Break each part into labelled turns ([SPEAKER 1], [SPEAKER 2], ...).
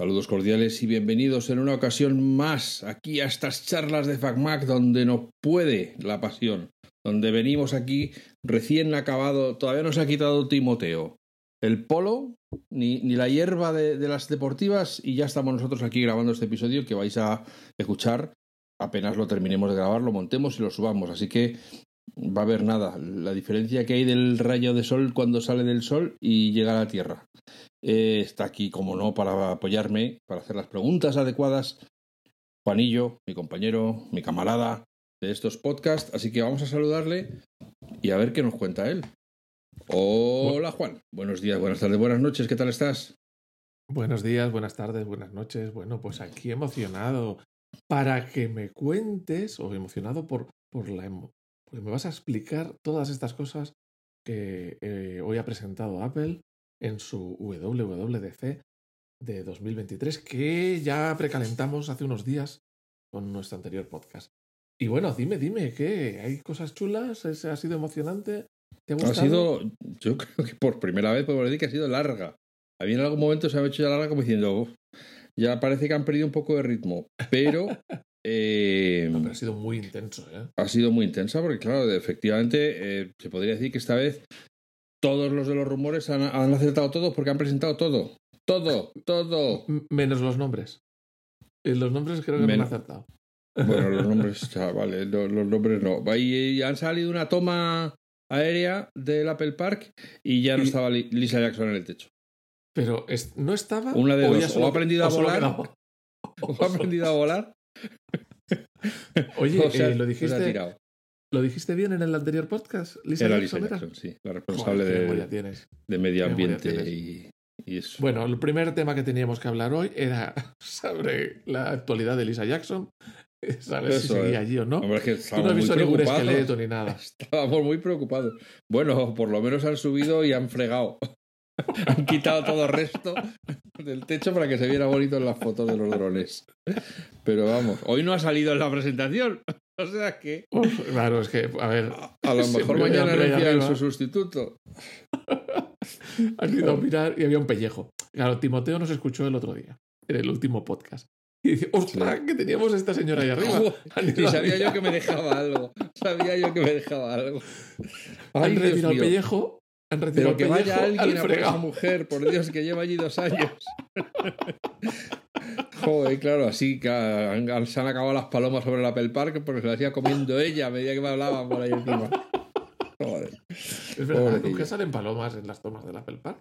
[SPEAKER 1] Saludos cordiales y bienvenidos en una ocasión más aquí a estas charlas de FacMac donde no puede la pasión, donde venimos aquí recién acabado, todavía no se ha quitado Timoteo, el polo, ni, ni la hierba de, de las deportivas y ya estamos nosotros aquí grabando este episodio que vais a escuchar. Apenas lo terminemos de grabar, lo montemos y lo subamos, así que va a haber nada, la diferencia que hay del rayo de sol cuando sale del sol y llega a la Tierra. Eh, está aquí, como no, para apoyarme, para hacer las preguntas adecuadas. Juanillo, mi compañero, mi camarada de estos podcasts. Así que vamos a saludarle y a ver qué nos cuenta él. Hola Juan, buenos días, buenas tardes, buenas noches, ¿qué tal estás?
[SPEAKER 2] Buenos días, buenas tardes, buenas noches. Bueno, pues aquí emocionado para que me cuentes, o emocionado por, por la... Porque me vas a explicar todas estas cosas que eh, hoy ha presentado Apple en su WWDC de 2023, que ya precalentamos hace unos días con nuestro anterior podcast. Y bueno, dime, dime, ¿qué? ¿Hay cosas chulas? ¿Es- ¿Ha sido emocionante? ¿Te ha
[SPEAKER 1] Ha
[SPEAKER 2] gustado?
[SPEAKER 1] sido, yo creo que por primera vez puedo decir que ha sido larga. A mí en algún momento se me ha hecho ya larga como diciendo, "Uf, ya parece que han perdido un poco de ritmo, pero... eh,
[SPEAKER 2] pero ha sido muy intenso, ¿eh?
[SPEAKER 1] ha sido muy intensa porque, claro, efectivamente, eh, se podría decir que esta vez todos los de los rumores han, han acertado todo porque han presentado todo. Todo, todo.
[SPEAKER 2] Menos los nombres. Eh, Los nombres creo que no han acertado.
[SPEAKER 1] Bueno, los nombres, ya, vale, lo- los, nombres no. Y, y han salido una toma aérea del Apple Park y ya no
[SPEAKER 2] Y-
[SPEAKER 1] estaba Li- Lisa Jackson en el techo.
[SPEAKER 2] Pero es- no estaba.
[SPEAKER 1] Una de
[SPEAKER 2] o
[SPEAKER 1] dos, o ha aprendido a volar. ¿O ha aprendido a volar?
[SPEAKER 2] Oye,
[SPEAKER 1] o sea,
[SPEAKER 2] eh, lo, dijiste, lo dijiste bien en el anterior podcast. Lisa
[SPEAKER 1] Era
[SPEAKER 2] Jackson
[SPEAKER 1] Lisa? Jackson, sí, la responsable
[SPEAKER 2] Joder,
[SPEAKER 1] de, medio ambiente y, y eso.
[SPEAKER 2] Bueno, el primer tema que teníamos que hablar hoy era sobre la actualidad de Lisa Jackson. ¿Sabes si seguía allí o no?
[SPEAKER 1] Hombre, es que
[SPEAKER 2] Tú no has visto ningún esqueleto ni nada.
[SPEAKER 1] Estábamos muy preocupados. Bueno, por lo menos han subido y han fregado. han quitado todo el resto del techo para que se viera bonito en las fotos de los drones. Pero vamos, hoy no ha salido en la presentación. O sea que
[SPEAKER 2] Uf, claro, es que, a ver,
[SPEAKER 1] a lo mejor mañana
[SPEAKER 2] arriba.
[SPEAKER 1] su sustituto.
[SPEAKER 2] han ido a mirar y había un pellejo. Claro, Timoteo nos escuchó el otro día, en el último podcast. Y dice, ¡ostras, que teníamos a esta señora ahí arriba!
[SPEAKER 1] Y sabía yo que me dejaba algo. Sabía yo que me dejaba algo.
[SPEAKER 2] Han retirado el pellejo, han
[SPEAKER 1] Pero que vaya alguien
[SPEAKER 2] al
[SPEAKER 1] a por esa mujer, por Dios, que lleva allí dos años. Joder, claro, así que han- se han acabado las palomas sobre el Apple Park porque se las iba comiendo ella a medida que me hablaban por ahí encima. Joder.
[SPEAKER 2] Es verdad, nunca salen palomas en las tomas del Apple Park.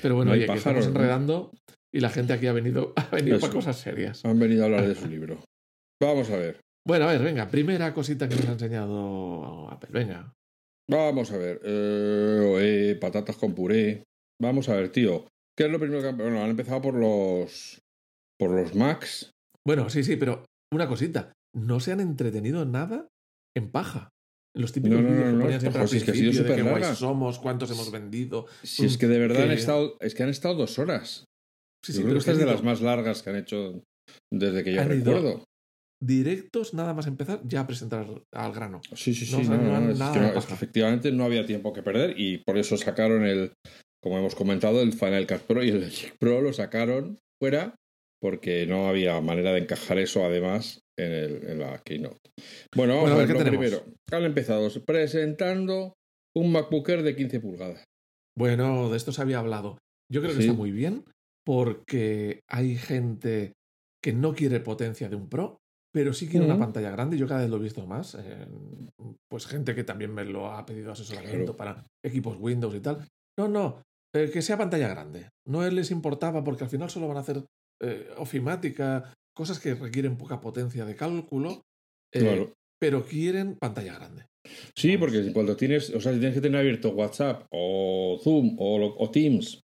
[SPEAKER 2] Pero bueno,
[SPEAKER 1] No
[SPEAKER 2] oye, que estamos
[SPEAKER 1] ¿no?
[SPEAKER 2] enredando y la gente aquí ha venido, ha venido
[SPEAKER 1] Eso.
[SPEAKER 2] para cosas serias.
[SPEAKER 1] Han venido a hablar de su libro. Vamos a ver.
[SPEAKER 2] Bueno, a ver, venga, primera cosita que nos ha enseñado Apple, venga.
[SPEAKER 1] Vamos a ver. Eh, eh, patatas con puré. Vamos a ver, tío. ¿Qué es lo primero que han... Bueno, han empezado por los... Por los Macs.
[SPEAKER 2] Bueno, sí, sí, pero una cosita, no se han entretenido nada en paja. En los típicos
[SPEAKER 1] No, no, no,
[SPEAKER 2] que
[SPEAKER 1] no, ojo,
[SPEAKER 2] al
[SPEAKER 1] si es que ha sido
[SPEAKER 2] guays somos, cuántos hemos vendido.
[SPEAKER 1] Si es que de verdad han estado... Es que han estado dos horas.
[SPEAKER 2] Sí,
[SPEAKER 1] Yo
[SPEAKER 2] sí,
[SPEAKER 1] creo que esta es de las más largas que han hecho desde que yo
[SPEAKER 2] Han ido-
[SPEAKER 1] recuerdo.
[SPEAKER 2] Directos, nada más empezar, ya a presentar al grano.
[SPEAKER 1] Sí, sí, sí.
[SPEAKER 2] No,
[SPEAKER 1] no,
[SPEAKER 2] no
[SPEAKER 1] es, que es que efectivamente no había tiempo que perder y por eso sacaron el, como hemos comentado, el Final Cut Pro y el Logic Pro lo sacaron fuera porque no había manera de encajar eso además en, el, en la Keynote. Bueno, vamos
[SPEAKER 2] Bueno, a
[SPEAKER 1] a
[SPEAKER 2] ver, ¿qué
[SPEAKER 1] lo
[SPEAKER 2] tenemos?
[SPEAKER 1] primero. Han empezado presentando un MacBook Air de 15 pulgadas.
[SPEAKER 2] Bueno, de esto se había hablado. Yo creo que
[SPEAKER 1] Sí.
[SPEAKER 2] está muy bien porque hay gente que no quiere potencia de un Pro, pero sí quiere una pantalla grande. Yo cada vez lo he visto más. eh, pues gente que también me lo ha pedido asesoramiento
[SPEAKER 1] Claro.
[SPEAKER 2] para equipos Windows y tal. No, no, eh, que sea pantalla grande. No les importaba porque al final solo van a hacer eh, ofimática, cosas que requieren poca potencia de cálculo,
[SPEAKER 1] Claro.
[SPEAKER 2] pero quieren pantalla grande.
[SPEAKER 1] Sí, porque cuando tienes, o sea, si tienes que tener abierto WhatsApp o Zoom o, o Teams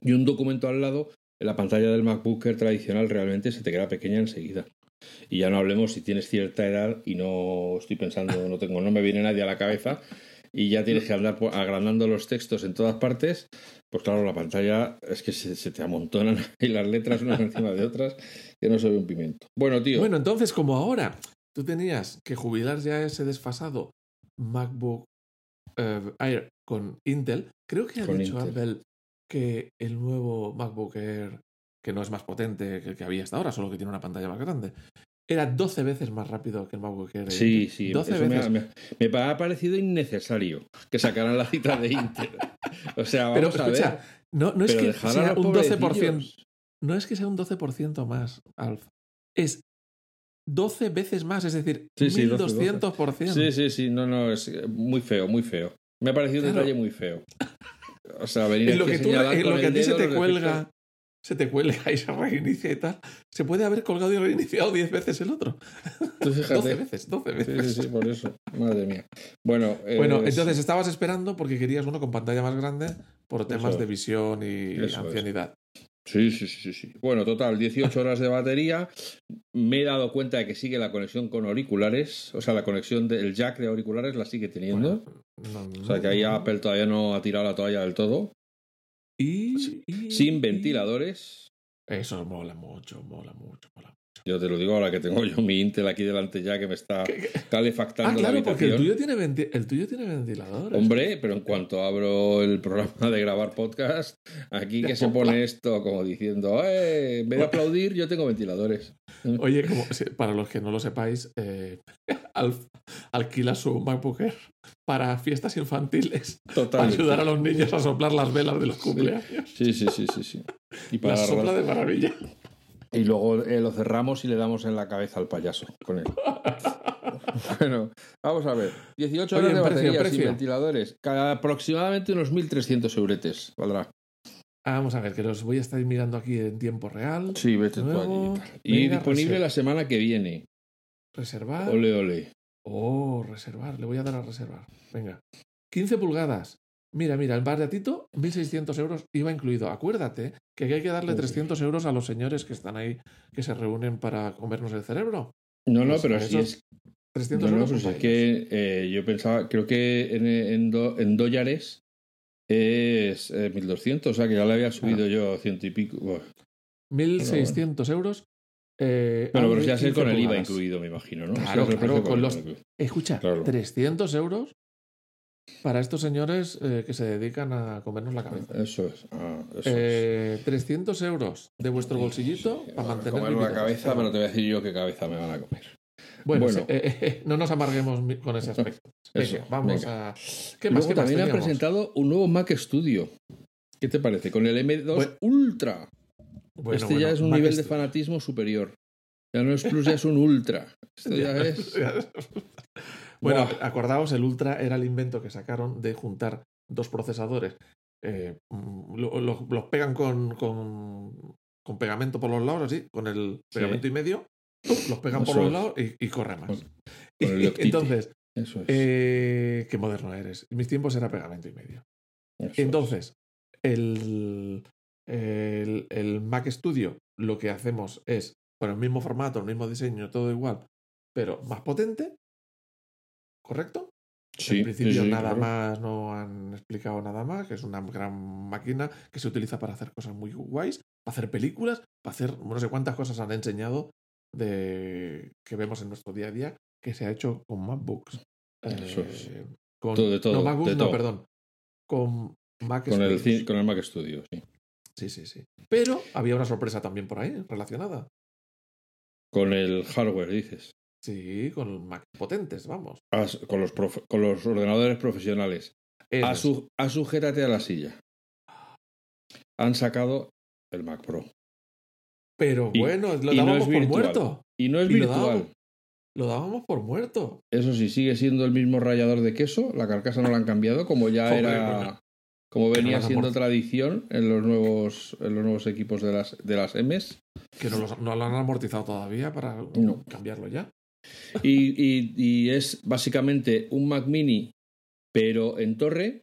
[SPEAKER 1] y un documento al lado, en la pantalla del MacBook Air tradicional realmente se te queda pequeña enseguida. Y ya no hablemos si tienes cierta edad y no estoy pensando, no tengo, no me viene nadie a la cabeza y ya tienes que andar agrandando los textos en todas partes, pues claro, la pantalla es que se, se te amontonan y las letras unas encima de otras que no se ve un pimiento. Bueno, tío,
[SPEAKER 2] Bueno, entonces, como ahora tú tenías que jubilar ya ese desfasado MacBook eh, Air con Intel, creo que ha dicho
[SPEAKER 1] Intel.
[SPEAKER 2] Apple que el nuevo MacBook Air que no es más potente que el que había hasta ahora, solo que tiene una pantalla más grande, era 12 veces más rápido que el MacBook Air.
[SPEAKER 1] Sí, sí.
[SPEAKER 2] 12
[SPEAKER 1] eso me ha-
[SPEAKER 2] veces.
[SPEAKER 1] Me, me ha parecido innecesario que sacaran la cita de Intel. O sea,
[SPEAKER 2] Pero
[SPEAKER 1] vamos a
[SPEAKER 2] escucha,
[SPEAKER 1] ver.
[SPEAKER 2] no, no es
[SPEAKER 1] pero
[SPEAKER 2] que sea un 12%.
[SPEAKER 1] pobrecillos.
[SPEAKER 2] No es que sea un 12% más, Alf. Es 12 veces más, es decir,
[SPEAKER 1] Sí, sí, 12,
[SPEAKER 2] 1200%.
[SPEAKER 1] Sí, sí, sí. No, no, es muy feo, muy feo. Me ha parecido un detalle muy feo. O sea, venir
[SPEAKER 2] en lo que, tú, en lo que a ti se te cuelga. Se te cuelga y se reinicia y tal, se puede haber colgado y reiniciado 10 veces el otro.
[SPEAKER 1] Tú fíjate.
[SPEAKER 2] 12 veces, 12 veces.
[SPEAKER 1] Sí, sí, sí, por eso. Madre mía. Bueno,
[SPEAKER 2] Bueno,
[SPEAKER 1] eh,
[SPEAKER 2] entonces estabas esperando porque querías uno con pantalla más grande por temas
[SPEAKER 1] Eso
[SPEAKER 2] de visión y
[SPEAKER 1] Eso
[SPEAKER 2] ancianidad.
[SPEAKER 1] Sí, sí, sí, sí, sí. Bueno, total, 18 horas de batería. Me he dado cuenta de que sigue la conexión con auriculares. O sea, la conexión del jack de auriculares la sigue teniendo.
[SPEAKER 2] Bueno, no-
[SPEAKER 1] o sea, que ahí Apple todavía no ha tirado la toalla del todo.
[SPEAKER 2] Y, y-
[SPEAKER 1] Sin ventiladores.
[SPEAKER 2] Eso mola mucho, mola mucho, mola mucho.
[SPEAKER 1] Yo te lo digo ahora que tengo yo mi Intel aquí delante ya que me está calefactando
[SPEAKER 2] Ah,
[SPEAKER 1] la
[SPEAKER 2] claro, porque el tuyo tiene, venti- el tuyo tiene ventilador.
[SPEAKER 1] Hombre, pero en cuanto abro el programa de grabar podcast, aquí que se pone esto como diciendo, eh, en vez de aplaudir, yo tengo ventiladores.
[SPEAKER 2] Oye, como, para los que no lo sepáis, eh, Alf alquila su MacBook Air para fiestas infantiles, para
[SPEAKER 1] Total.
[SPEAKER 2] ayudar a los niños a soplar las velas de los cumpleaños.
[SPEAKER 1] Sí, sí, sí, sí, sí. Y,
[SPEAKER 2] La
[SPEAKER 1] para
[SPEAKER 2] sopla de maravilla.
[SPEAKER 1] Y luego eh, lo cerramos y le damos en la cabeza al payaso con él. bueno, vamos a ver. 18
[SPEAKER 2] Oye,
[SPEAKER 1] horas de
[SPEAKER 2] precio,
[SPEAKER 1] batería sin
[SPEAKER 2] precio.
[SPEAKER 1] ventiladores. Cada aproximadamente unos 1.300 euretes valdrá.
[SPEAKER 2] Ah, vamos a ver, que los voy a estar mirando aquí en tiempo real.
[SPEAKER 1] Sí, vete tú allí. y. Y disponible
[SPEAKER 2] reserva.
[SPEAKER 1] la semana que viene.
[SPEAKER 2] Reservar.
[SPEAKER 1] Ole, ole.
[SPEAKER 2] Oh, reservar. Le voy a dar a reservar. Venga. 15 pulgadas. Mira, mira, el baratito, 1.600 euros iba incluido. Acuérdate que hay que darle
[SPEAKER 1] Uy.
[SPEAKER 2] 300 euros a los señores que están ahí, que se reúnen para comernos el cerebro.
[SPEAKER 1] No, no,
[SPEAKER 2] Pues
[SPEAKER 1] pero
[SPEAKER 2] a
[SPEAKER 1] sí
[SPEAKER 2] esos
[SPEAKER 1] es
[SPEAKER 2] 300
[SPEAKER 1] No, no,
[SPEAKER 2] euros.
[SPEAKER 1] pues es que eh, yo pensaba, creo que en, en, do- en dólares es eh, 1200, o sea que ya le había subido yo ciento y pico. Buah.
[SPEAKER 2] 1.600 euros. eh,
[SPEAKER 1] pero
[SPEAKER 2] de
[SPEAKER 1] ya sé
[SPEAKER 2] 15
[SPEAKER 1] con el IVA incluido, me imagino, ¿no?
[SPEAKER 2] Claro, claro, con los-. Escucha,
[SPEAKER 1] Claro.
[SPEAKER 2] 300 euros para estos señores eh, que se dedican a comernos la cabeza.
[SPEAKER 1] Eso es. ah, eso es.
[SPEAKER 2] Eh, 300 euros de vuestro bolsillito
[SPEAKER 1] Sí,
[SPEAKER 2] para mantener
[SPEAKER 1] la cabeza, pero te voy a decir yo qué cabeza me van a comer.
[SPEAKER 2] Bueno, eh, no nos amarguemos con ese aspecto.
[SPEAKER 1] Eso,
[SPEAKER 2] Venga, vamos
[SPEAKER 1] venga.
[SPEAKER 2] a. ¿Qué más?
[SPEAKER 1] luego
[SPEAKER 2] ¿Qué más
[SPEAKER 1] también han
[SPEAKER 2] teníamos?
[SPEAKER 1] presentado un nuevo Mac Studio. ¿Qué te parece? Con el M2
[SPEAKER 2] Bueno,
[SPEAKER 1] Ultra.
[SPEAKER 2] Bueno,
[SPEAKER 1] este
[SPEAKER 2] bueno,
[SPEAKER 1] ya es un
[SPEAKER 2] Mac
[SPEAKER 1] nivel de fanatismo superior. Ya no es Plus, ya es un Ultra. Esto ya es.
[SPEAKER 2] Bueno, acordaos, el Ultra era el invento que sacaron de juntar dos procesadores. eh, mm, lo- lo- los pegan con, con, con pegamento por los lados, así, con el
[SPEAKER 1] Sí.
[SPEAKER 2] pegamento y medio, los pegan por los lados y, y corre más.
[SPEAKER 1] Con-.
[SPEAKER 2] Entonces,
[SPEAKER 1] Eso es.
[SPEAKER 2] eh, qué moderno eres. En mis tiempos era pegamento y medio.
[SPEAKER 1] Eso es.
[SPEAKER 2] Entonces, el, el, el Mac Studio lo que hacemos es, con el mismo formato, el mismo diseño, todo igual, pero más potente. ¿Correcto?
[SPEAKER 1] Sí,
[SPEAKER 2] en principio
[SPEAKER 1] sí,
[SPEAKER 2] nada
[SPEAKER 1] claro.
[SPEAKER 2] más, no han explicado nada más, que es una gran máquina que se utiliza para hacer cosas muy guays, para hacer películas, para hacer no sé cuántas cosas han enseñado de que vemos en nuestro día a día que se ha hecho con MacBooks.
[SPEAKER 1] Eso es.
[SPEAKER 2] Eh, con,
[SPEAKER 1] Todo, de todo,
[SPEAKER 2] no, MacBooks
[SPEAKER 1] de
[SPEAKER 2] no,
[SPEAKER 1] todo.
[SPEAKER 2] perdón. Con Mac
[SPEAKER 1] Con el,
[SPEAKER 2] Studios.
[SPEAKER 1] con el Mac Studio, sí.
[SPEAKER 2] Sí, sí, sí. Pero había una sorpresa también por ahí relacionada.
[SPEAKER 1] Con el hardware, dices.
[SPEAKER 2] Sí, con Mac potentes, vamos.
[SPEAKER 1] As- con, los profe- con los ordenadores profesionales. A
[SPEAKER 2] Esos.
[SPEAKER 1] su- a sujétate a la silla. Han sacado el Mac Pro.
[SPEAKER 2] Pero
[SPEAKER 1] y-
[SPEAKER 2] bueno, lo
[SPEAKER 1] no
[SPEAKER 2] dábamos por
[SPEAKER 1] virtual.
[SPEAKER 2] muerto.
[SPEAKER 1] Y no es
[SPEAKER 2] Y lo
[SPEAKER 1] virtual.
[SPEAKER 2] dábamos. Lo dábamos por muerto.
[SPEAKER 1] Eso sí, sigue siendo el mismo rallador de queso. La carcasa no la han cambiado, como ya
[SPEAKER 2] Joder,
[SPEAKER 1] era.
[SPEAKER 2] bueno.
[SPEAKER 1] Como
[SPEAKER 2] no
[SPEAKER 1] venía siendo tradición en los nuevos, en los nuevos equipos de las, de las M's.
[SPEAKER 2] Que no, los- no lo han amortizado todavía para
[SPEAKER 1] No.
[SPEAKER 2] cambiarlo ya.
[SPEAKER 1] Y, y- y es básicamente un Mac Mini, pero en torre.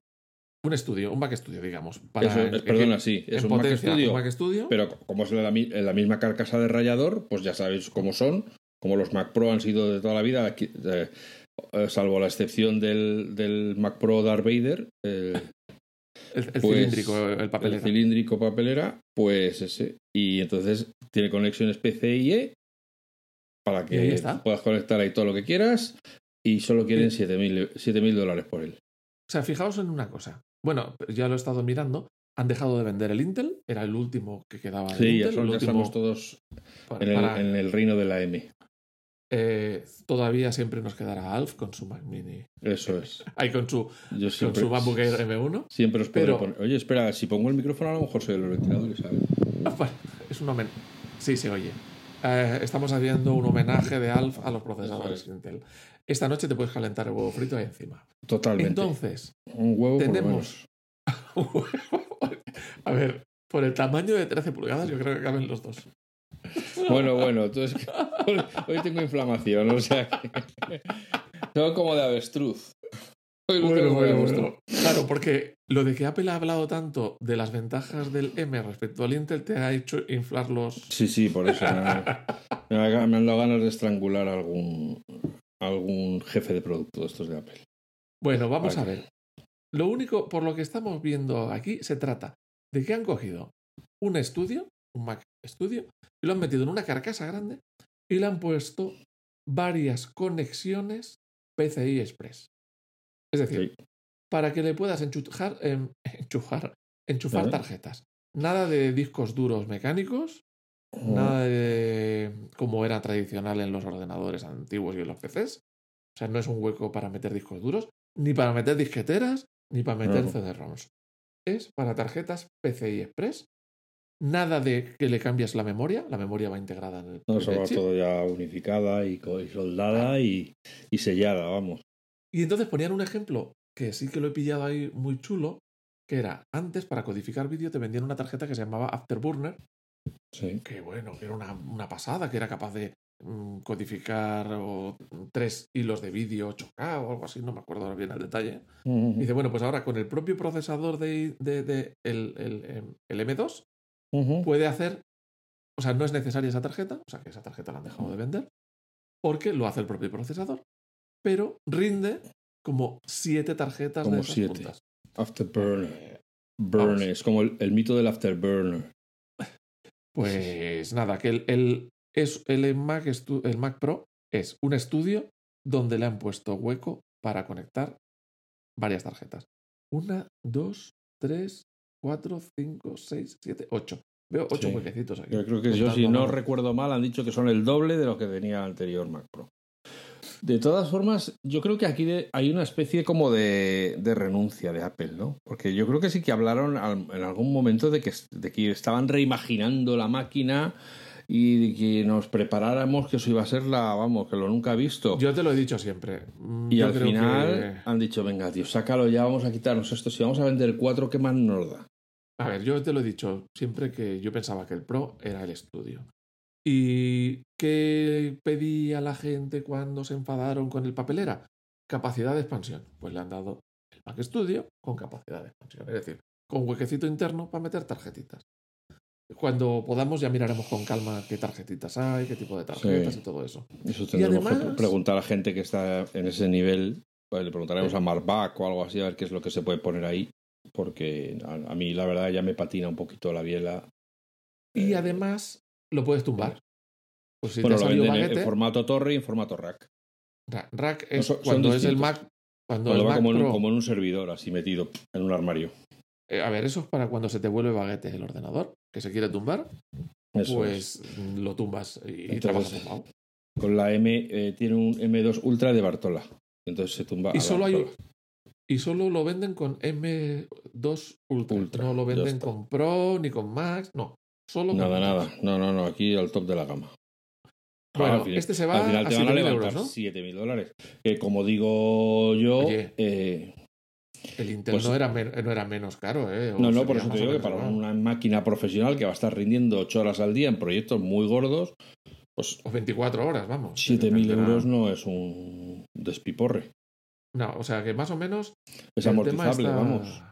[SPEAKER 2] Un estudio, un Mac Studio, digamos. Para
[SPEAKER 1] Eso, eh, perdona, sí, es un Mac Studio.
[SPEAKER 2] un Mac Studio.
[SPEAKER 1] Pero como es la, mi- la misma carcasa de rallador, pues ya sabéis cómo son. Como los Mac Pro han sido de toda la vida, aquí, eh, eh, salvo la excepción del, del Mac Pro Darth Vader, el,
[SPEAKER 2] el, el
[SPEAKER 1] pues,
[SPEAKER 2] cilíndrico, el
[SPEAKER 1] el
[SPEAKER 2] papelera.
[SPEAKER 1] cilíndrico papelera, pues ese. Y entonces tiene conexiones PCIe para
[SPEAKER 2] Y
[SPEAKER 1] que puedas conectar ahí todo lo que quieras. Y solo quieren 7.000 7.000 dólares por él.
[SPEAKER 2] O sea, fijaos en una cosa. Bueno, ya lo he estado mirando. han dejado de vender el Intel, era el último que quedaba.
[SPEAKER 1] Sí, ya,
[SPEAKER 2] Intel,
[SPEAKER 1] son-
[SPEAKER 2] el
[SPEAKER 1] ya
[SPEAKER 2] último
[SPEAKER 1] estamos todos en el,
[SPEAKER 2] para-
[SPEAKER 1] en el reino de la M.
[SPEAKER 2] eh, todavía siempre nos quedará Alf con su Mac Mini.
[SPEAKER 1] Eso es.
[SPEAKER 2] Ahí con su,
[SPEAKER 1] Yo
[SPEAKER 2] con
[SPEAKER 1] siempre,
[SPEAKER 2] su MacBook Air M1.
[SPEAKER 1] siempre os podré
[SPEAKER 2] Pero-
[SPEAKER 1] poner. Oye, espera, si pongo el micrófono a lo mejor soy los ventiladores, ¿sabes?
[SPEAKER 2] Ah, vale, es un homenaje. Sí, se oye. Eh, estamos haciendo un homenaje de Alf a los procesadores Intel. Esta noche te puedes calentar el huevo frito ahí encima.
[SPEAKER 1] Totalmente.
[SPEAKER 2] Entonces,
[SPEAKER 1] Un huevo por lo
[SPEAKER 2] tenemos-
[SPEAKER 1] menos.
[SPEAKER 2] a ver, por el tamaño de 13 pulgadas, yo creo que caben los dos.
[SPEAKER 1] Bueno, bueno, tú es que hoy, tengo inflamación, o sea que. Tengo como de avestruz. Hoy lo
[SPEAKER 2] Bueno,
[SPEAKER 1] tengo como de
[SPEAKER 2] bueno,
[SPEAKER 1] avestruz.
[SPEAKER 2] bueno. Claro, porque lo de que Apple ha hablado tanto de las ventajas del M respecto al Intel te ha hecho inflar los.
[SPEAKER 1] Sí, sí, por eso. Me, me ha- me han dado ganas de estrangular a algún, algún jefe de producto de estos de Apple.
[SPEAKER 2] Bueno, vamos
[SPEAKER 1] Vale.
[SPEAKER 2] a ver. Lo único, por lo que estamos viendo aquí, se trata de que han cogido un estudio, un Mac Studio, y lo han metido en una carcasa grande y le han puesto varias conexiones PCI Express. Es decir,
[SPEAKER 1] Sí.
[SPEAKER 2] Para que le puedas enchujar, enchufar
[SPEAKER 1] Ajá.
[SPEAKER 2] tarjetas. Nada de discos duros mecánicos, nada de como era tradicional en los ordenadores antiguos y en los PCs. O sea, no es un hueco para meter discos duros, ni para meter disqueteras, ni para meter. CD-ROMs. Es para tarjetas PCI Express. Nada de que le cambies la memoria, la memoria va integrada en el
[SPEAKER 1] No, eso va todo ya unificada y, soldada y, y sellada, vamos.
[SPEAKER 2] Y entonces ponían un ejemplo que sí que lo he pillado ahí muy chulo, que era antes para codificar vídeo te vendían una tarjeta que se llamaba Afterburner,
[SPEAKER 1] Sí.
[SPEAKER 2] que bueno, que era una, una pasada, que era capaz de mm, codificar o, tres hilos de vídeo 8K o algo así, no me acuerdo ahora bien el detalle. Y dice, bueno, pues ahora con el propio procesador de, de- de- el, el- em, el M2
[SPEAKER 1] Ujú.
[SPEAKER 2] puede hacer, o sea, no es necesaria esa tarjeta, o sea, que esa tarjeta la han dejado de vender, porque lo hace el propio procesador, pero rinde como siete tarjetas
[SPEAKER 1] Como
[SPEAKER 2] de esas
[SPEAKER 1] siete. Afterburner. Burner. Es como el, el mito del afterburner.
[SPEAKER 2] Pues nada, que el, el, es, el, Mac el Mac Pro es un estudio donde le han puesto hueco para conectar varias tarjetas. Una, dos, tres, cuatro, cinco, seis, siete, ocho. Veo ocho
[SPEAKER 1] Sí.
[SPEAKER 2] huequecitos aquí.
[SPEAKER 1] Yo creo que yo, si no recuerdo mal, han dicho que son el doble de lo que tenía el anterior Mac Pro. De todas formas, yo creo que aquí de- hay una especie como de, de renuncia de Apple, ¿no? Porque yo creo que sí que hablaron al- en algún momento de que, de que estaban reimaginando la máquina y de que nos preparáramos que eso iba a ser la, vamos, que lo nunca he visto.
[SPEAKER 2] Yo te lo he dicho siempre. Mm,
[SPEAKER 1] y
[SPEAKER 2] yo
[SPEAKER 1] al final
[SPEAKER 2] que-
[SPEAKER 1] han dicho, venga, tío, sácalo ya, vamos a quitarnos esto. Si vamos a vender cuatro, ¿qué más nos da?
[SPEAKER 2] A ver, yo te lo he dicho siempre que yo pensaba que el Pro era el estudio. ¿Y qué pedía la gente cuando se enfadaron con el papelera? Capacidad de expansión. Pues le han dado el Mac Studio con capacidad de expansión. Es decir, con huequecito interno para meter tarjetitas. Cuando podamos ya miraremos con calma qué tarjetitas hay, qué tipo de tarjetas
[SPEAKER 1] Sí.
[SPEAKER 2] y todo eso.
[SPEAKER 1] Eso tendremos que
[SPEAKER 2] además-
[SPEAKER 1] preguntar a gente que está en ese nivel. Pues le preguntaremos
[SPEAKER 2] Sí.
[SPEAKER 1] a Marbac o algo así, a ver qué es lo que se puede poner ahí. Porque a, a mí, la verdad, ya me patina un poquito la biela.
[SPEAKER 2] Y
[SPEAKER 1] Eh,
[SPEAKER 2] además lo puedes tumbar. Pues si
[SPEAKER 1] bueno,
[SPEAKER 2] te
[SPEAKER 1] lo
[SPEAKER 2] ha salido
[SPEAKER 1] venden en- formato torre y en formato rack.
[SPEAKER 2] ra- rack es
[SPEAKER 1] son
[SPEAKER 2] cuando es el. Mac. Cuando,
[SPEAKER 1] Cuando
[SPEAKER 2] el
[SPEAKER 1] va
[SPEAKER 2] Mac
[SPEAKER 1] como en, un-
[SPEAKER 2] Pro-
[SPEAKER 1] como en un servidor, así metido en un armario.
[SPEAKER 2] Eh, a ver, eso es para cuando se te vuelve baguete el ordenador, que se quiere tumbar,
[SPEAKER 1] Eso
[SPEAKER 2] pues mm, lo tumbas y
[SPEAKER 1] Entonces,
[SPEAKER 2] trabajas tumbado.
[SPEAKER 1] Con la M eh, tiene un M2 Ultra de Bartola. Entonces se tumba.
[SPEAKER 2] Y solo hay y solo lo venden con M2 Ultra.
[SPEAKER 1] Ultra,
[SPEAKER 2] no lo venden con Pro ni con Max, no. Solo
[SPEAKER 1] Nada,
[SPEAKER 2] M2.
[SPEAKER 1] nada. No, no, no. Aquí al top de la gama.
[SPEAKER 2] Bueno,
[SPEAKER 1] final-
[SPEAKER 2] este se va
[SPEAKER 1] al final
[SPEAKER 2] a
[SPEAKER 1] van a
[SPEAKER 2] 7.000
[SPEAKER 1] levantar
[SPEAKER 2] euros, ¿no?
[SPEAKER 1] 7.000 dólares. Que como digo yo,
[SPEAKER 2] Oye.
[SPEAKER 1] eh,
[SPEAKER 2] El Intel
[SPEAKER 1] Pues-
[SPEAKER 2] no, era no era menos caro, ¿eh? O
[SPEAKER 1] no, no, por eso te digo que para una máquina profesional que va a estar rindiendo 8 horas al día en proyectos muy gordos, pues
[SPEAKER 2] O 24 horas, vamos.
[SPEAKER 1] 7.000
[SPEAKER 2] Dependerá-
[SPEAKER 1] euros no es un despiporre.
[SPEAKER 2] No, o sea que más o menos
[SPEAKER 1] Es amortizable,
[SPEAKER 2] está-
[SPEAKER 1] vamos.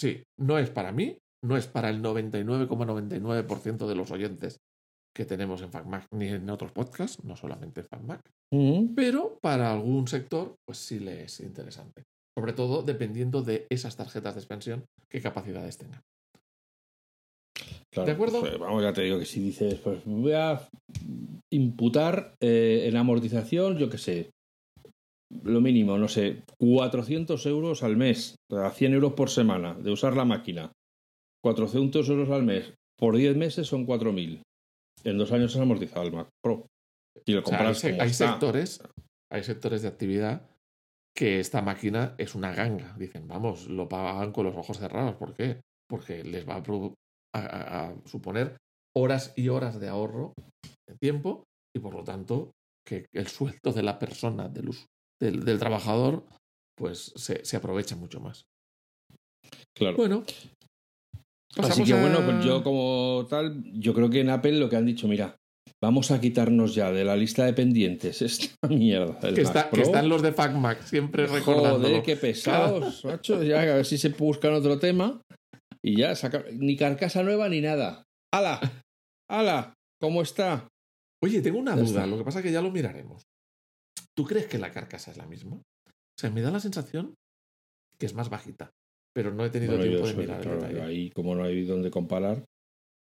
[SPEAKER 2] Sí, no es para mí, no es para el 99,99% de los oyentes que tenemos en FacMac ni en otros podcasts, no solamente en FacMac,
[SPEAKER 1] Ujú.
[SPEAKER 2] pero para algún sector, pues sí le es interesante. Sobre todo dependiendo de esas tarjetas de expansión, qué capacidades tengan.
[SPEAKER 1] Claro,
[SPEAKER 2] ¿De acuerdo?
[SPEAKER 1] pues, vamos, ya te digo que si dices, pues voy a imputar eh, en amortización, yo qué sé, lo mínimo, no sé, 400 euros al mes, a 100 euros por semana de usar la máquina. 400 euros al mes por 10 meses son 4.000. En dos años has amortizado el Mac Pro. Si lo
[SPEAKER 2] O sea,
[SPEAKER 1] compras
[SPEAKER 2] hay,
[SPEAKER 1] como
[SPEAKER 2] hay
[SPEAKER 1] está.
[SPEAKER 2] sectores, hay sectores de actividad que esta máquina es una ganga. Dicen, vamos, lo pagan con los ojos cerrados. ¿Por qué? Porque les va a, suponer horas y horas de ahorro de tiempo y por lo tanto que el sueldo de la persona, del, us- del, del trabajador, pues se, se aprovecha mucho más.
[SPEAKER 1] Claro.
[SPEAKER 2] Bueno.
[SPEAKER 1] Así que
[SPEAKER 2] a-
[SPEAKER 1] bueno, pues yo como tal, yo creo que en Apple lo que han dicho, mira, vamos a quitarnos ya de la lista de pendientes esta mierda. del
[SPEAKER 2] que,
[SPEAKER 1] Mac
[SPEAKER 2] está- que están los de FacMac siempre recordando.
[SPEAKER 1] Joder, qué pesados, macho. Ya a ver si se buscan otro tema y ya saca ni carcasa nueva ni nada. ¡Hala! ¡Hala! ¿Cómo está?
[SPEAKER 2] Oye, tengo una duda,
[SPEAKER 1] está.
[SPEAKER 2] lo que pasa es que ya lo miraremos. ¿Tú crees que la carcasa es la misma? O sea, me da la sensación que es más bajita, pero no he tenido
[SPEAKER 1] Bueno,
[SPEAKER 2] tiempo de mirar el
[SPEAKER 1] claro,
[SPEAKER 2] detalle.
[SPEAKER 1] ahí como no hay donde comparar,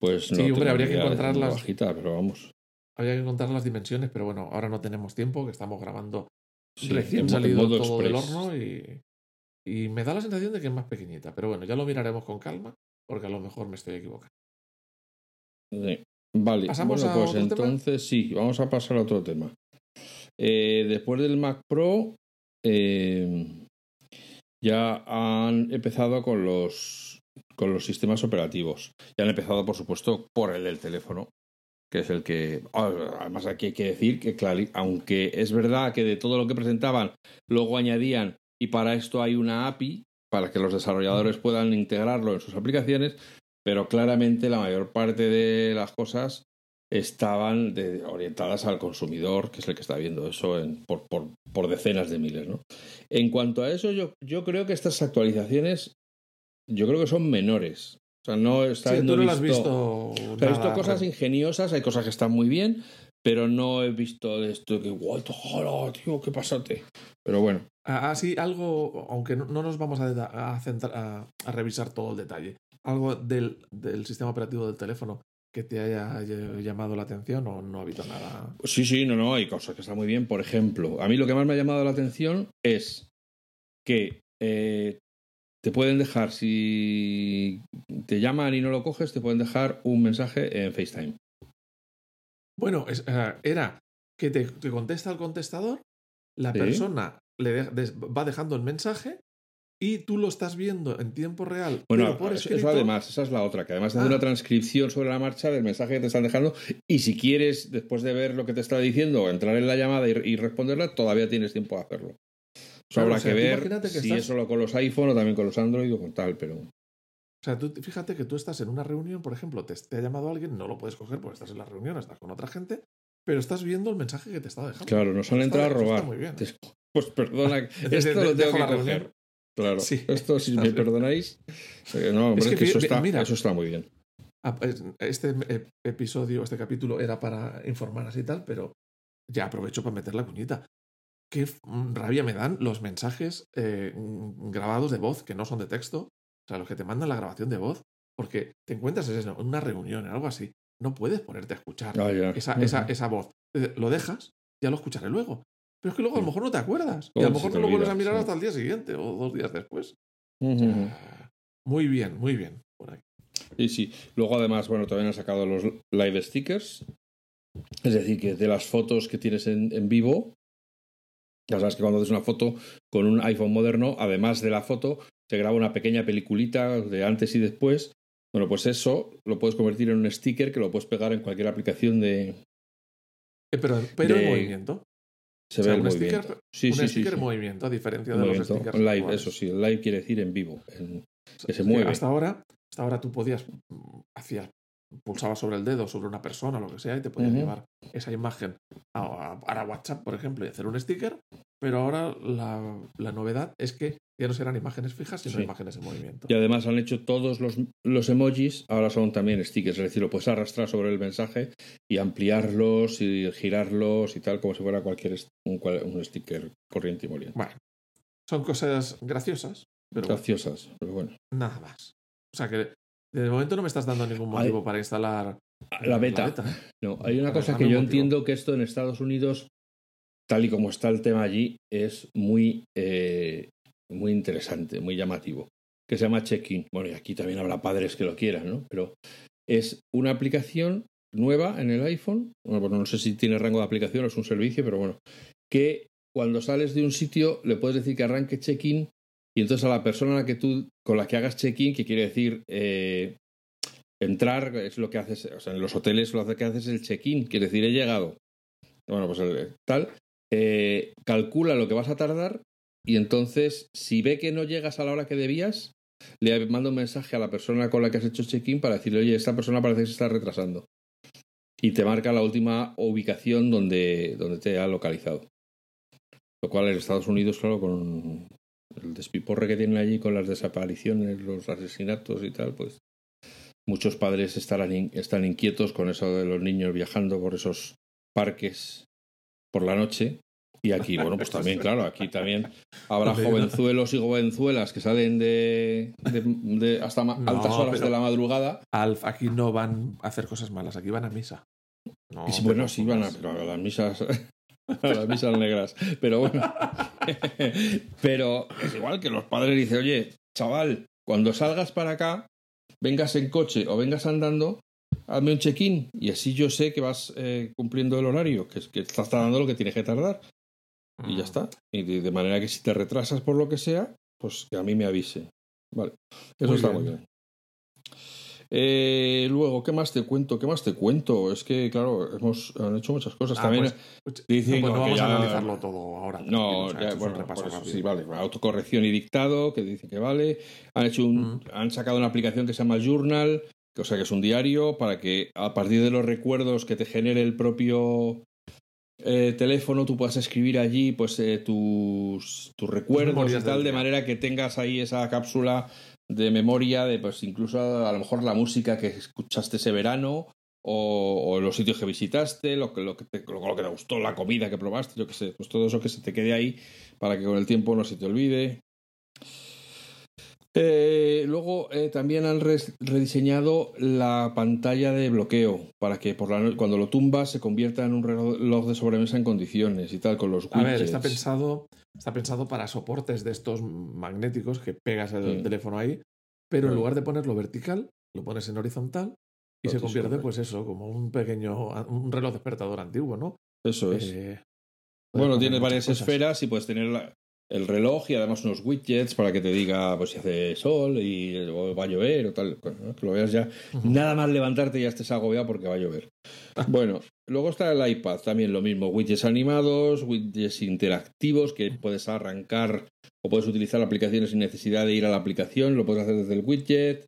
[SPEAKER 1] pues no.
[SPEAKER 2] Sí, hombre, habría que encontrar las-
[SPEAKER 1] bajita, pero vamos.
[SPEAKER 2] Había que contar las dimensiones, pero bueno, ahora no tenemos tiempo, que estamos grabando
[SPEAKER 1] Sí,
[SPEAKER 2] recién salido todo del
[SPEAKER 1] express.
[SPEAKER 2] horno y, y me da la sensación de que es más pequeñita. Pero bueno, ya lo miraremos con calma, porque a lo mejor me estoy equivocando.
[SPEAKER 1] Sí. Vale,
[SPEAKER 2] ¿Pasamos
[SPEAKER 1] bueno,
[SPEAKER 2] a
[SPEAKER 1] pues
[SPEAKER 2] otro tema?
[SPEAKER 1] entonces sí, vamos a pasar a otro tema. Eh, después del Mac Pro, eh, ya han empezado con los, con los sistemas operativos. Ya han empezado, por supuesto, por el del teléfono, que es el que. ah, Además, aquí hay que decir que, claro, aunque es verdad que de todo lo que presentaban, luego añadían, y para esto hay una API, para que los desarrolladores puedan integrarlo en sus aplicaciones, pero claramente la mayor parte de las cosas estaban de- orientadas al consumidor, que es el que está viendo eso en- por, por- por decenas de miles. ¿no? En cuanto a eso, yo, yo creo que estas actualizaciones, yo creo que son menores. O sea, no está
[SPEAKER 2] Sí, tú no lo has
[SPEAKER 1] visto,
[SPEAKER 2] visto.
[SPEAKER 1] o sea, he visto cosas ingeniosas, hay cosas que están muy bien, pero no he visto esto que, guay, hola, tío, qué pasate. Pero bueno,
[SPEAKER 2] Ah, sí, algo, aunque no, no nos vamos a centrar- a- a revisar todo el detalle, algo del, del sistema operativo del teléfono que te haya ll- llamado la atención o no ha habido nada.
[SPEAKER 1] Sí, sí, no, no, hay cosas que están muy bien. Por ejemplo, a mí lo que más me ha llamado la atención es que eh, te pueden dejar, si te llaman y no lo coges, te pueden dejar un mensaje en FaceTime.
[SPEAKER 2] Bueno, es- eh, era que te, te contesta el contestador, la
[SPEAKER 1] Sí.
[SPEAKER 2] persona le de- va dejando el mensaje y tú lo estás viendo en tiempo real.
[SPEAKER 1] Bueno,
[SPEAKER 2] pero por
[SPEAKER 1] eso,
[SPEAKER 2] escrito,
[SPEAKER 1] además, esa es la otra, que además te hace
[SPEAKER 2] Ah.
[SPEAKER 1] una transcripción sobre la marcha del mensaje que te están dejando y si quieres, después de ver lo que te está diciendo, entrar en la llamada y, y responderla, todavía tienes tiempo de hacerlo. Eso
[SPEAKER 2] Claro,
[SPEAKER 1] habrá
[SPEAKER 2] o sea,
[SPEAKER 1] que ver
[SPEAKER 2] que
[SPEAKER 1] si
[SPEAKER 2] estás-
[SPEAKER 1] es solo con los iPhone o también con los Android o con tal, pero...
[SPEAKER 2] O sea, tú fíjate que tú estás en una reunión, por ejemplo, te, te ha llamado alguien, no lo puedes coger porque estás en la reunión, estás con otra gente, pero estás viendo el mensaje que te está dejando.
[SPEAKER 1] Claro, nos han
[SPEAKER 2] Eso
[SPEAKER 1] entrado a
[SPEAKER 2] eso
[SPEAKER 1] robar.
[SPEAKER 2] muy bien.
[SPEAKER 1] Pues perdona, esto lo tengo que
[SPEAKER 2] la
[SPEAKER 1] coger. Claro,
[SPEAKER 2] Sí,
[SPEAKER 1] esto si me perdonáis. eh, No, hombre,
[SPEAKER 2] Es que
[SPEAKER 1] que, eso, está,
[SPEAKER 2] mira.
[SPEAKER 1] eso está muy bien.
[SPEAKER 2] Ah, pues, Este ep- episodio, este capítulo era para informar así y tal, pero ya aprovecho para meter la cuñita. Qué mm, rabia me dan los mensajes eh, mm, grabados de voz que no son de texto, o sea, los que te mandan la grabación de voz, porque te encuentras en una reunión, en algo así, no puedes ponerte a escuchar
[SPEAKER 1] Ah,
[SPEAKER 2] esa, esa, esa voz. Eh, Lo dejas, ya lo escucharé luego. Pero es que luego a lo mejor no te acuerdas. Y a lo mejor
[SPEAKER 1] te
[SPEAKER 2] no lo vuelves a mirar hasta el día siguiente o dos días después. Muy bien, muy bien. Por ahí.
[SPEAKER 1] Sí, sí. Luego, además, bueno, también han sacado los live stickers. Es decir, que de las fotos que tienes en, en vivo, ya sabes que cuando haces una foto con un iPhone moderno, además de la foto, se graba una pequeña peliculita de antes y después. Bueno, pues eso lo puedes convertir en un sticker que lo puedes pegar en cualquier aplicación de.
[SPEAKER 2] Eh, pero pero en
[SPEAKER 1] De-
[SPEAKER 2] movimiento.
[SPEAKER 1] Se
[SPEAKER 2] O sea,
[SPEAKER 1] ve el
[SPEAKER 2] un
[SPEAKER 1] movimiento.
[SPEAKER 2] sticker-
[SPEAKER 1] sí,
[SPEAKER 2] un
[SPEAKER 1] sí,
[SPEAKER 2] sticker
[SPEAKER 1] sí.
[SPEAKER 2] movimiento, a diferencia de
[SPEAKER 1] Movimiento.
[SPEAKER 2] los stickers.
[SPEAKER 1] live, eso sí, live quiere decir en vivo. en- que se
[SPEAKER 2] que
[SPEAKER 1] mueve.
[SPEAKER 2] Hasta ahora, hasta ahora tú podías, mm, hacías, pulsabas sobre el dedo, sobre una persona, lo que sea, y te podías llevar esa imagen a, a- WhatsApp, por ejemplo, y hacer un sticker. Pero ahora la, la novedad es que ya no serán imágenes fijas, sino
[SPEAKER 1] Sí.
[SPEAKER 2] imágenes en movimiento.
[SPEAKER 1] Y además han hecho todos los, los emojis, ahora son también stickers, es decir, lo puedes arrastrar sobre el mensaje y ampliarlos y girarlos y tal, como si fuera cualquier un, un sticker corriente y moliente.
[SPEAKER 2] Bueno, son cosas graciosas, pero bueno,
[SPEAKER 1] Graciosas, pero bueno.
[SPEAKER 2] nada más. O sea que de momento no me estás dando ningún
[SPEAKER 1] Hay-
[SPEAKER 2] motivo para instalar
[SPEAKER 1] La beta. No, hay una cosa que yo
[SPEAKER 2] motivo.
[SPEAKER 1] entiendo que esto en Estados Unidos, tal y como está el tema allí, es muy, eh, muy interesante, muy llamativo. que se llama Check-in. Bueno, y aquí también habrá padres que lo quieran, ¿no? Pero es una aplicación nueva en el iPhone. Bueno, no sé si tiene rango de aplicación o es un servicio, pero bueno, que cuando sales de un sitio le puedes decir que arranque check-in y entonces a la persona a la que tú, con la que hagas check-in, que quiere decir eh, entrar, es lo que haces, o sea, en los hoteles lo que haces es el check-in, quiere decir he llegado. Bueno, pues el, tal, eh, calcula lo que vas a tardar y entonces si ve que no llegas a la hora que debías, le manda un mensaje a la persona con la que has hecho check-in para decirle, oye, esta persona parece que se está retrasando. Y te marca la última ubicación donde, donde te ha localizado. Lo cual en Estados Unidos, claro, con el despiporre que tienen allí con las desapariciones, los asesinatos y tal, pues muchos padres estarán están inquietos con eso de los niños viajando por esos parques por la noche. Y aquí, bueno, pues también, claro, aquí también habrá jovenzuelos y jovenzuelas que salen de, de, hasta altas horas de la madrugada.
[SPEAKER 2] Alf, aquí no van a hacer cosas malas, aquí van a misa.
[SPEAKER 1] y bueno, sí van a, a las misas a las misas negras. Pero bueno. Pero es igual que los padres dicen, oye, chaval, cuando salgas para acá, vengas en coche o vengas andando, hazme un check-in y así yo sé que vas eh, cumpliendo el horario, que, que estás tardando lo que tienes que tardar. Y ya está. Y de, manera que si te retrasas por lo que sea, pues que a mí me avise. Vale. Eso está muy bien. Eh, luego, ¿qué más te cuento? ¿Qué más te cuento? Es que, claro, hemos han hecho muchas cosas. Ah, También
[SPEAKER 2] pues, dicen no, pues vamos a analizarlo todo ahora.
[SPEAKER 1] No, bueno, sí, vale. Autocorrección y dictado, que dicen que vale. Han hecho un, han sacado una aplicación que se llama Journal, que, o sea, que es un diario para que a partir de los recuerdos que te genere el propio eh, teléfono tú puedas escribir allí pues eh, tus, tus recuerdos y tal, de manera que tengas ahí esa cápsula de memoria de pues incluso a lo mejor la música que escuchaste ese verano o, los sitios que visitaste, lo que, lo, que te, lo, que te gustó, la comida que probaste, yo que sé, pues todo eso que se te quede ahí para que con el tiempo no se te olvide. Eh, luego eh, también han rediseñado la pantalla de bloqueo para que por la cuando lo tumbas se convierta en un reloj de sobremesa en condiciones y tal con los widgets.
[SPEAKER 2] A ver, está pensado, está pensado para soportes de estos magnéticos que pegas el teléfono ahí, pero en lugar de ponerlo vertical, lo pones en horizontal y se convierte, pues eso, como un pequeño, un reloj despertador antiguo, ¿no?
[SPEAKER 1] Eso es. Eh, bueno, tiene varias esferas y puedes tener la, el reloj y además unos widgets para que te diga pues si hace sol y va a llover o tal, que lo veas ya. Nada más levantarte y ya estés agobiado porque va a llover. bueno, luego está el iPad, también lo mismo, widgets animados, widgets interactivos que puedes arrancar o puedes utilizar aplicaciones sin necesidad de ir a la aplicación, lo puedes hacer desde el widget.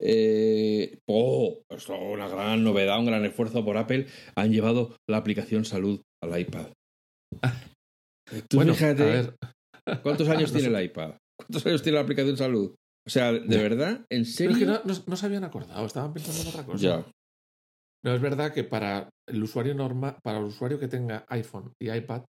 [SPEAKER 1] Eh, oh, esto es una gran novedad, un gran esfuerzo por Apple. Han llevado la aplicación salud al iPad. Tú fíjate, ¿cuántos años tiene el iPad? ¿Cuántos años tiene la aplicación salud? O sea, ¿de verdad? ¿En serio?
[SPEAKER 2] Pero es que no, se habían acordado, estaban pensando en otra cosa. Ya. No, es verdad que para el usuario normal, para el usuario que tenga iPhone y iPad,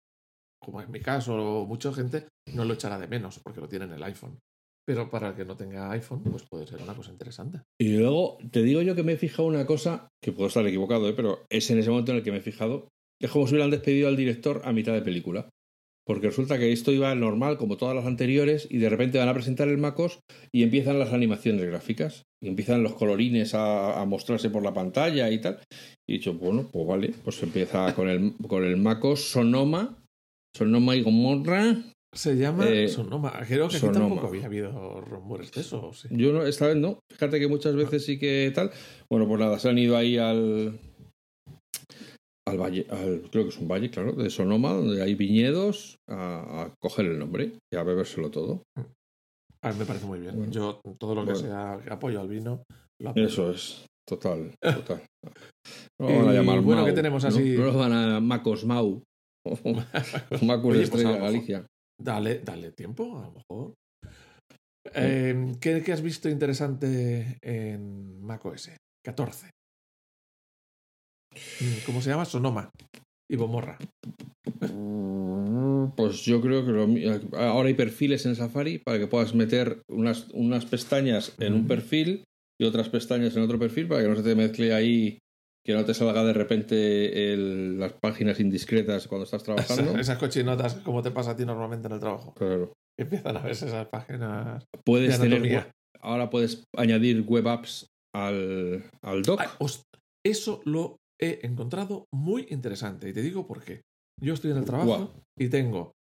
[SPEAKER 2] como en mi caso o mucha gente, no lo echará de menos porque lo tiene en el iPhone. Pero para el que no tenga iPhone, pues puede ser una cosa interesante.
[SPEAKER 1] Y luego, te digo yo que me he fijado una cosa, que puedo estar equivocado, ¿eh? pero es en ese momento en el que me he fijado, que es como si hubieran despedido al director a mitad de película porque resulta que esto iba normal como todas las anteriores y de repente van a presentar el MacOS y empiezan las animaciones gráficas y empiezan los colorines a, mostrarse por la pantalla y tal. Y he dicho, bueno, pues vale, pues empieza con el, con el MacOS Sonoma, Sonoma y Gomorra.
[SPEAKER 2] Se llama eh, Sonoma. Creo que aquí tampoco había habido rumores de eso.
[SPEAKER 1] Yo no, esta vez no. Fíjate que muchas veces sí que tal. Bueno, pues nada, se han ido ahí al, al valle, creo que es un valle, claro, de Sonoma, donde hay viñedos, a, coger el nombre y a bebérselo todo.
[SPEAKER 2] A mí me parece muy bien. Yo todo lo que sea apoyo al vino, lo
[SPEAKER 1] Eso es, total, total.
[SPEAKER 2] No van a llamar bueno, ¿qué tenemos así?
[SPEAKER 1] No, van a Macos Mau. Macos de pues Estrella Galicia.
[SPEAKER 2] Dale, dale tiempo, a lo mejor. Eh, ¿qué, ¿qué, has visto interesante en macOS? 14. Mm, ¿Cómo se llama? Sonoma y Bomorra.
[SPEAKER 1] Mm, pues yo creo que ahora hay perfiles en Safari para que puedas meter unas, unas pestañas en un mm. perfil y otras pestañas en otro perfil para que no se te mezcle ahí, que no te salga de repente las páginas indiscretas cuando estás trabajando.
[SPEAKER 2] Esas, cochinotas como te pasa a ti normalmente en el trabajo.
[SPEAKER 1] Claro.
[SPEAKER 2] empiezan a verse esas páginas.
[SPEAKER 1] Puedes
[SPEAKER 2] de
[SPEAKER 1] tener. Ahora puedes añadir web apps al, al
[SPEAKER 2] os- Eso lo he encontrado muy interesante y te digo por qué. Yo estoy en el trabajo y tengo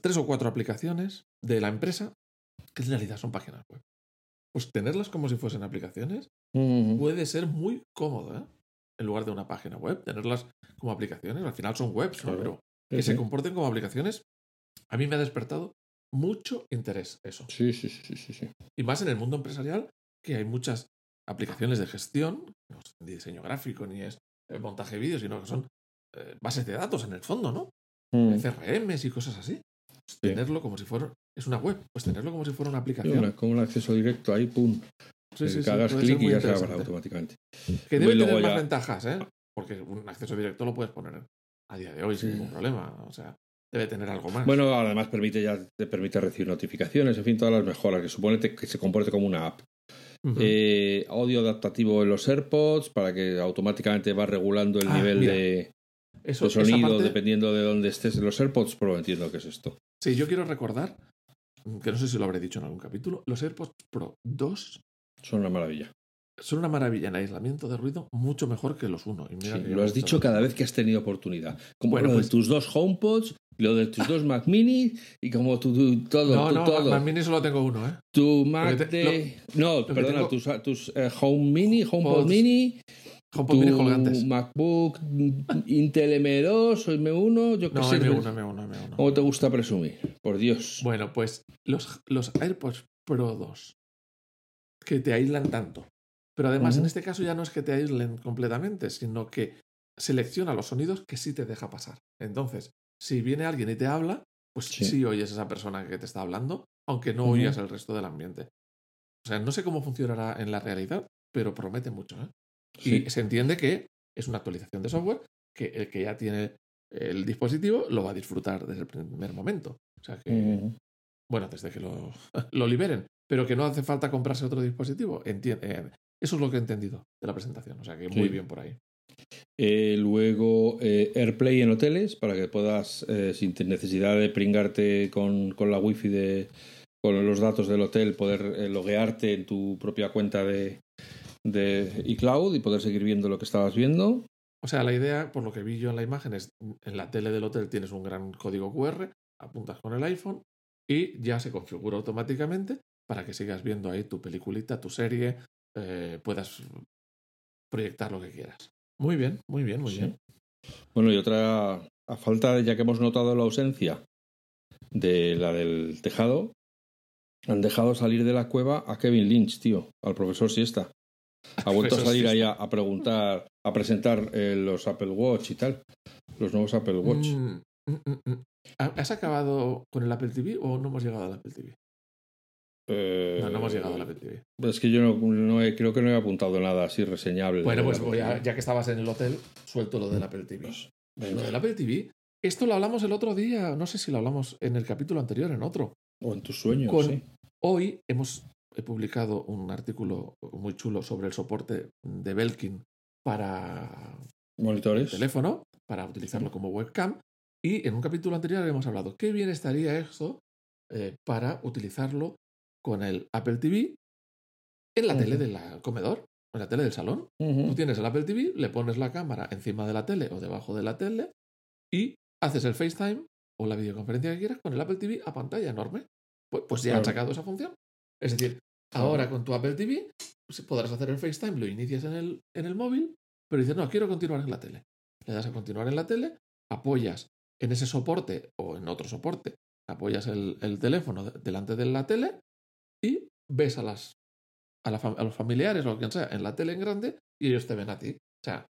[SPEAKER 2] tres o cuatro aplicaciones de la empresa que en realidad son páginas web. Pues tenerlas como si fuesen aplicaciones puede ser muy cómodo, ¿eh? En lugar de una página web, tenerlas como aplicaciones, al final son webs. Pero
[SPEAKER 1] Sí,
[SPEAKER 2] que se
[SPEAKER 1] sí.
[SPEAKER 2] comporten como aplicaciones, a mí me ha despertado mucho interés eso.
[SPEAKER 1] Sí, sí, sí, sí, sí.
[SPEAKER 2] Y más en el mundo empresarial, que hay muchas aplicaciones de gestión, no es ni diseño gráfico, ni es eh, montaje de vídeo, sino que son eh, bases de datos en el fondo, ¿no?
[SPEAKER 1] Mm.
[SPEAKER 2] CRMs y cosas así. Pues. Tenerlo como si fuera. Es una web, pues tenerlo como si fuera una aplicación.
[SPEAKER 1] una- con un acceso directo ahí, pum.
[SPEAKER 2] Sí, sí,
[SPEAKER 1] hagas clic y ya se abre automáticamente.
[SPEAKER 2] Que debe tener más
[SPEAKER 1] ya-
[SPEAKER 2] ventajas, ¿eh? Porque un acceso directo lo puedes poner a día de hoy sin ningún problema. O sea, debe tener algo más.
[SPEAKER 1] Bueno, además permite ya te permite recibir notificaciones, en fin, todas las mejoras, que supone que se comporte como una app. Eh, audio adaptativo en los AirPods para que automáticamente va regulando el
[SPEAKER 2] Ah,
[SPEAKER 1] nivel
[SPEAKER 2] mira,
[SPEAKER 1] de,
[SPEAKER 2] Eso,
[SPEAKER 1] de sonido
[SPEAKER 2] parte-
[SPEAKER 1] dependiendo de dónde estés en los AirPods, pero entiendo que es esto.
[SPEAKER 2] Sí, yo quiero recordar, que no sé si lo habré dicho en algún capítulo, los AirPods Pro 2
[SPEAKER 1] Son una maravilla.
[SPEAKER 2] son una maravilla en aislamiento de ruido, mucho mejor que los 1. Y mira
[SPEAKER 1] Sí,
[SPEAKER 2] que
[SPEAKER 1] lo has dicho cada vez que has tenido oportunidad. Como
[SPEAKER 2] Bueno, pues-
[SPEAKER 1] de tus dos HomePods, lo de tus dos Mac Mini y como tu, tu- todo,
[SPEAKER 2] No,
[SPEAKER 1] tu,
[SPEAKER 2] no,
[SPEAKER 1] todo.
[SPEAKER 2] Mac Mini solo tengo uno, ¿eh?
[SPEAKER 1] Tu Mac
[SPEAKER 2] te-
[SPEAKER 1] de... no, perdona,
[SPEAKER 2] tengo-
[SPEAKER 1] tus, tus eh, Home Mini, HomePod
[SPEAKER 2] Pods,
[SPEAKER 1] Mini,
[SPEAKER 2] HomePod Mini colgantes.
[SPEAKER 1] MacBook Intel M2 o M1, yo qué
[SPEAKER 2] No,
[SPEAKER 1] sé.
[SPEAKER 2] M1, M1, M1.
[SPEAKER 1] ¿Cómo te gusta presumir? Por Dios.
[SPEAKER 2] Bueno, pues los, los AirPods Pro 2 que te aíslan tanto. Pero además, en este caso ya no es que te aíslen completamente, sino que selecciona los sonidos que sí te deja pasar. Entonces, si viene alguien y te habla, pues
[SPEAKER 1] Sí.
[SPEAKER 2] sí, oyes a esa persona que te está hablando, aunque no
[SPEAKER 1] Ujú.
[SPEAKER 2] oías el resto del ambiente. O sea, no sé cómo funcionará en la realidad, pero promete mucho. ¿eh?
[SPEAKER 1] Sí.
[SPEAKER 2] Y se entiende que es una actualización de software que el que ya tiene el dispositivo lo va a disfrutar desde el primer momento. O sea que,
[SPEAKER 1] Mm.
[SPEAKER 2] bueno, desde que lo, lo liberen, pero que no hace falta comprarse otro dispositivo. Enti- eh, eso es lo que he entendido de la presentación. O sea que muy bien por ahí.
[SPEAKER 1] Eh, luego eh, AirPlay en hoteles para que puedas, eh, sin necesidad de pringarte con, con la wifi de con los datos del hotel, poder loguearte en tu propia cuenta de, de iCloud y poder seguir viendo lo que estabas viendo.
[SPEAKER 2] O sea, la idea, por lo que vi yo en la imagen, es en la tele del hotel tienes un gran código QR, apuntas con el iPhone y ya se configura automáticamente para que sigas viendo ahí tu peliculita, tu serie, puedas proyectar lo que quieras. Muy bien, muy bien, muy
[SPEAKER 1] Sí.
[SPEAKER 2] bien.
[SPEAKER 1] Bueno, y otra, a falta ya que hemos notado la ausencia de la del tejado, han dejado salir de la cueva a Kevin Lynch, tío, al profesor Siesta. Ha vuelto a salir
[SPEAKER 2] Siesta.
[SPEAKER 1] a, preguntar, a presentar eh, los Apple Watch y tal, los nuevos Apple Watch.
[SPEAKER 2] Mm, mm, mm. ¿Has acabado con el Apple TV o no hemos llegado al Apple TV?
[SPEAKER 1] Eh,
[SPEAKER 2] No, no hemos llegado al Apple TV.
[SPEAKER 1] Es que yo no, no he- creo que no he apuntado nada así reseñable.
[SPEAKER 2] Bueno, pues voy a- ya que estabas en el hotel, suelto lo del Apple TV.
[SPEAKER 1] Pues,
[SPEAKER 2] Lo del Apple TV, esto lo hablamos el otro día, no sé si lo hablamos en el capítulo anterior, en otro.
[SPEAKER 1] O en tus sueños,
[SPEAKER 2] Con-
[SPEAKER 1] sí.
[SPEAKER 2] Hoy hemos he publicado un artículo muy chulo sobre el soporte de Belkin para
[SPEAKER 1] Monitores.
[SPEAKER 2] teléfono, para utilizarlo como webcam. Y en un capítulo anterior hemos hablado qué bien estaría esto eh, para utilizarlo con el Apple TV en la tele del comedor, en la tele del salón. Tú tienes el Apple TV, le pones la cámara encima de la tele o debajo de la tele y haces el FaceTime o la videoconferencia que quieras con el Apple TV a pantalla enorme. Pues, pues ya han
[SPEAKER 1] Claro.
[SPEAKER 2] sacado esa función. Es decir,
[SPEAKER 1] Claro.
[SPEAKER 2] ahora con tu Apple TV pues, podrás hacer el FaceTime, lo inicias en el, en el móvil, pero dices, no, quiero continuar en la tele. Le das a continuar en la tele, apoyas en ese soporte o en otro soporte, apoyas el, el teléfono de- delante de la tele ves a, las, a, la a los familiares o quien sea en la tele en grande y ellos te ven a ti. O sea,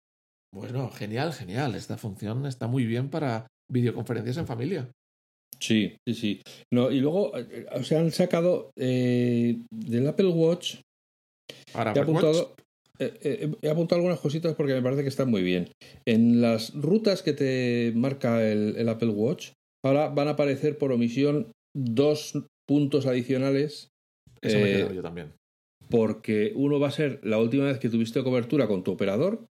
[SPEAKER 2] bueno, genial, genial. Esta función está muy bien para videoconferencias en familia.
[SPEAKER 1] Sí, sí, sí. No, y luego, eh, o sea, han sacado eh, del Apple Watch.
[SPEAKER 2] Ahora,
[SPEAKER 1] He apuntado, eh, eh, he apuntado algunas cositas porque me parece que están muy bien. En las rutas que te marca el, el Apple Watch, ahora van a aparecer por omisión dos puntos adicionales.
[SPEAKER 2] Eso me he
[SPEAKER 1] eh,
[SPEAKER 2] quedado yo también.
[SPEAKER 1] porque uno va a ser la última vez que tuviste cobertura con tu operador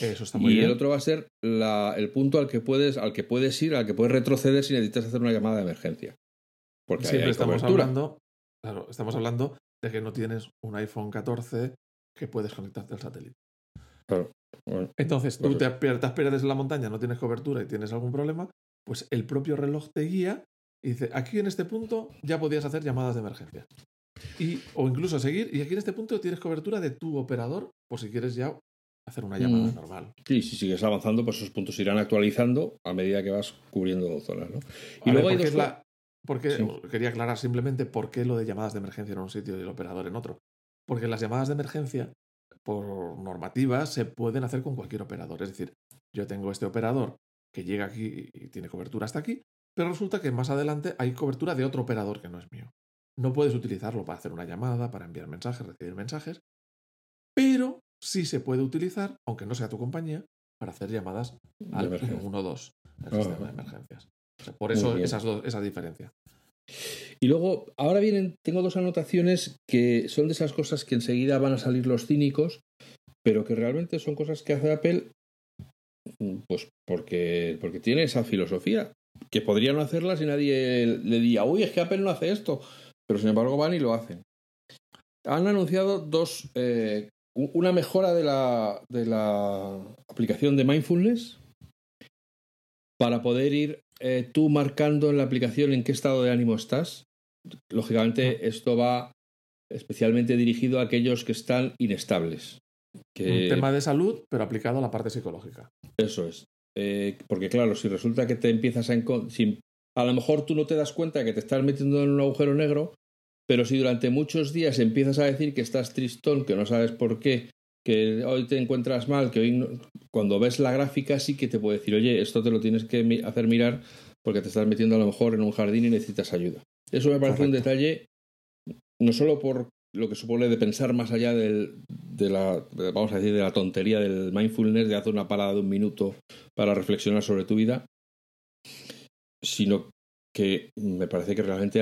[SPEAKER 2] Eso está muy
[SPEAKER 1] y
[SPEAKER 2] bien.
[SPEAKER 1] el otro va a ser la- el punto al que puedes al que puedes ir al que puedes retroceder si necesitas hacer una llamada de emergencia Porque
[SPEAKER 2] Siempre estamos
[SPEAKER 1] cobertura.
[SPEAKER 2] hablando, claro, estamos hablando de que no tienes un iPhone 14 que puedes conectarte al satélite.
[SPEAKER 1] Claro. Bueno,
[SPEAKER 2] Entonces, tú
[SPEAKER 1] Pues
[SPEAKER 2] te te pierdes en la montaña, no tienes cobertura y tienes algún problema, pues el propio reloj te guía y dice, aquí en este punto ya podías hacer llamadas de emergencia. Y, o incluso seguir, y aquí en este punto tienes cobertura de tu operador por si quieres ya hacer una llamada
[SPEAKER 1] Mm.
[SPEAKER 2] normal.
[SPEAKER 1] Sí, si sigues avanzando, pues esos puntos se irán actualizando a medida que vas cubriendo zonas, ¿no? Y
[SPEAKER 2] A
[SPEAKER 1] luego
[SPEAKER 2] ver,
[SPEAKER 1] hay
[SPEAKER 2] ¿por qué
[SPEAKER 1] dos
[SPEAKER 2] la- porque
[SPEAKER 1] Sí.
[SPEAKER 2] quería aclarar simplemente por qué lo de llamadas de emergencia en un sitio y el operador en otro. Porque las llamadas de emergencia, por normativa, se pueden hacer con cualquier operador. Es decir, yo tengo este operador que llega aquí y tiene cobertura hasta aquí, pero resulta que más adelante hay cobertura de otro operador que no es mío. No puedes utilizarlo para hacer una llamada, para enviar mensajes, recibir mensajes, pero sí se puede utilizar, aunque no sea tu compañía, para hacer llamadas al
[SPEAKER 1] emergencia.
[SPEAKER 2] 112, el
[SPEAKER 1] Ajá.
[SPEAKER 2] sistema de emergencias. O sea, por eso esas dos, esa diferencia.
[SPEAKER 1] Y luego, ahora vienen, tengo dos anotaciones que son de esas cosas que enseguida van a salir los cínicos, pero que realmente son cosas que hace Apple, mm, pues porque, porque tiene esa filosofía, que podría no hacerla si nadie le diría, uy, es que Apple no hace esto, pero sin embargo van y lo hacen. Han anunciado dos, eh, una mejora de la, de la aplicación de Mindfulness para poder ir eh, tú marcando en la aplicación en qué estado de ánimo estás. Lógicamente, esto va especialmente dirigido a aquellos que están inestables. Que
[SPEAKER 2] Un tema de salud, pero aplicado a la parte psicológica.
[SPEAKER 1] Eso es. Eh, porque claro, si resulta que te empiezas a... si a lo mejor tú no te das cuenta de que te estás metiendo en un agujero negro, pero si durante muchos días empiezas a decir que estás tristón, que no sabes por qué, que hoy te encuentras mal, que hoy no- cuando ves la gráfica sí que te puede decir, oye, esto te lo tienes que hacer mirar porque te estás metiendo a lo mejor en un jardín y necesitas ayuda. Eso me parece un detalle, no solo por lo que supone de pensar más allá del, de la, vamos a decir, de la tontería del mindfulness, de hacer una parada de un minuto para reflexionar sobre tu vida, sino que me parece que realmente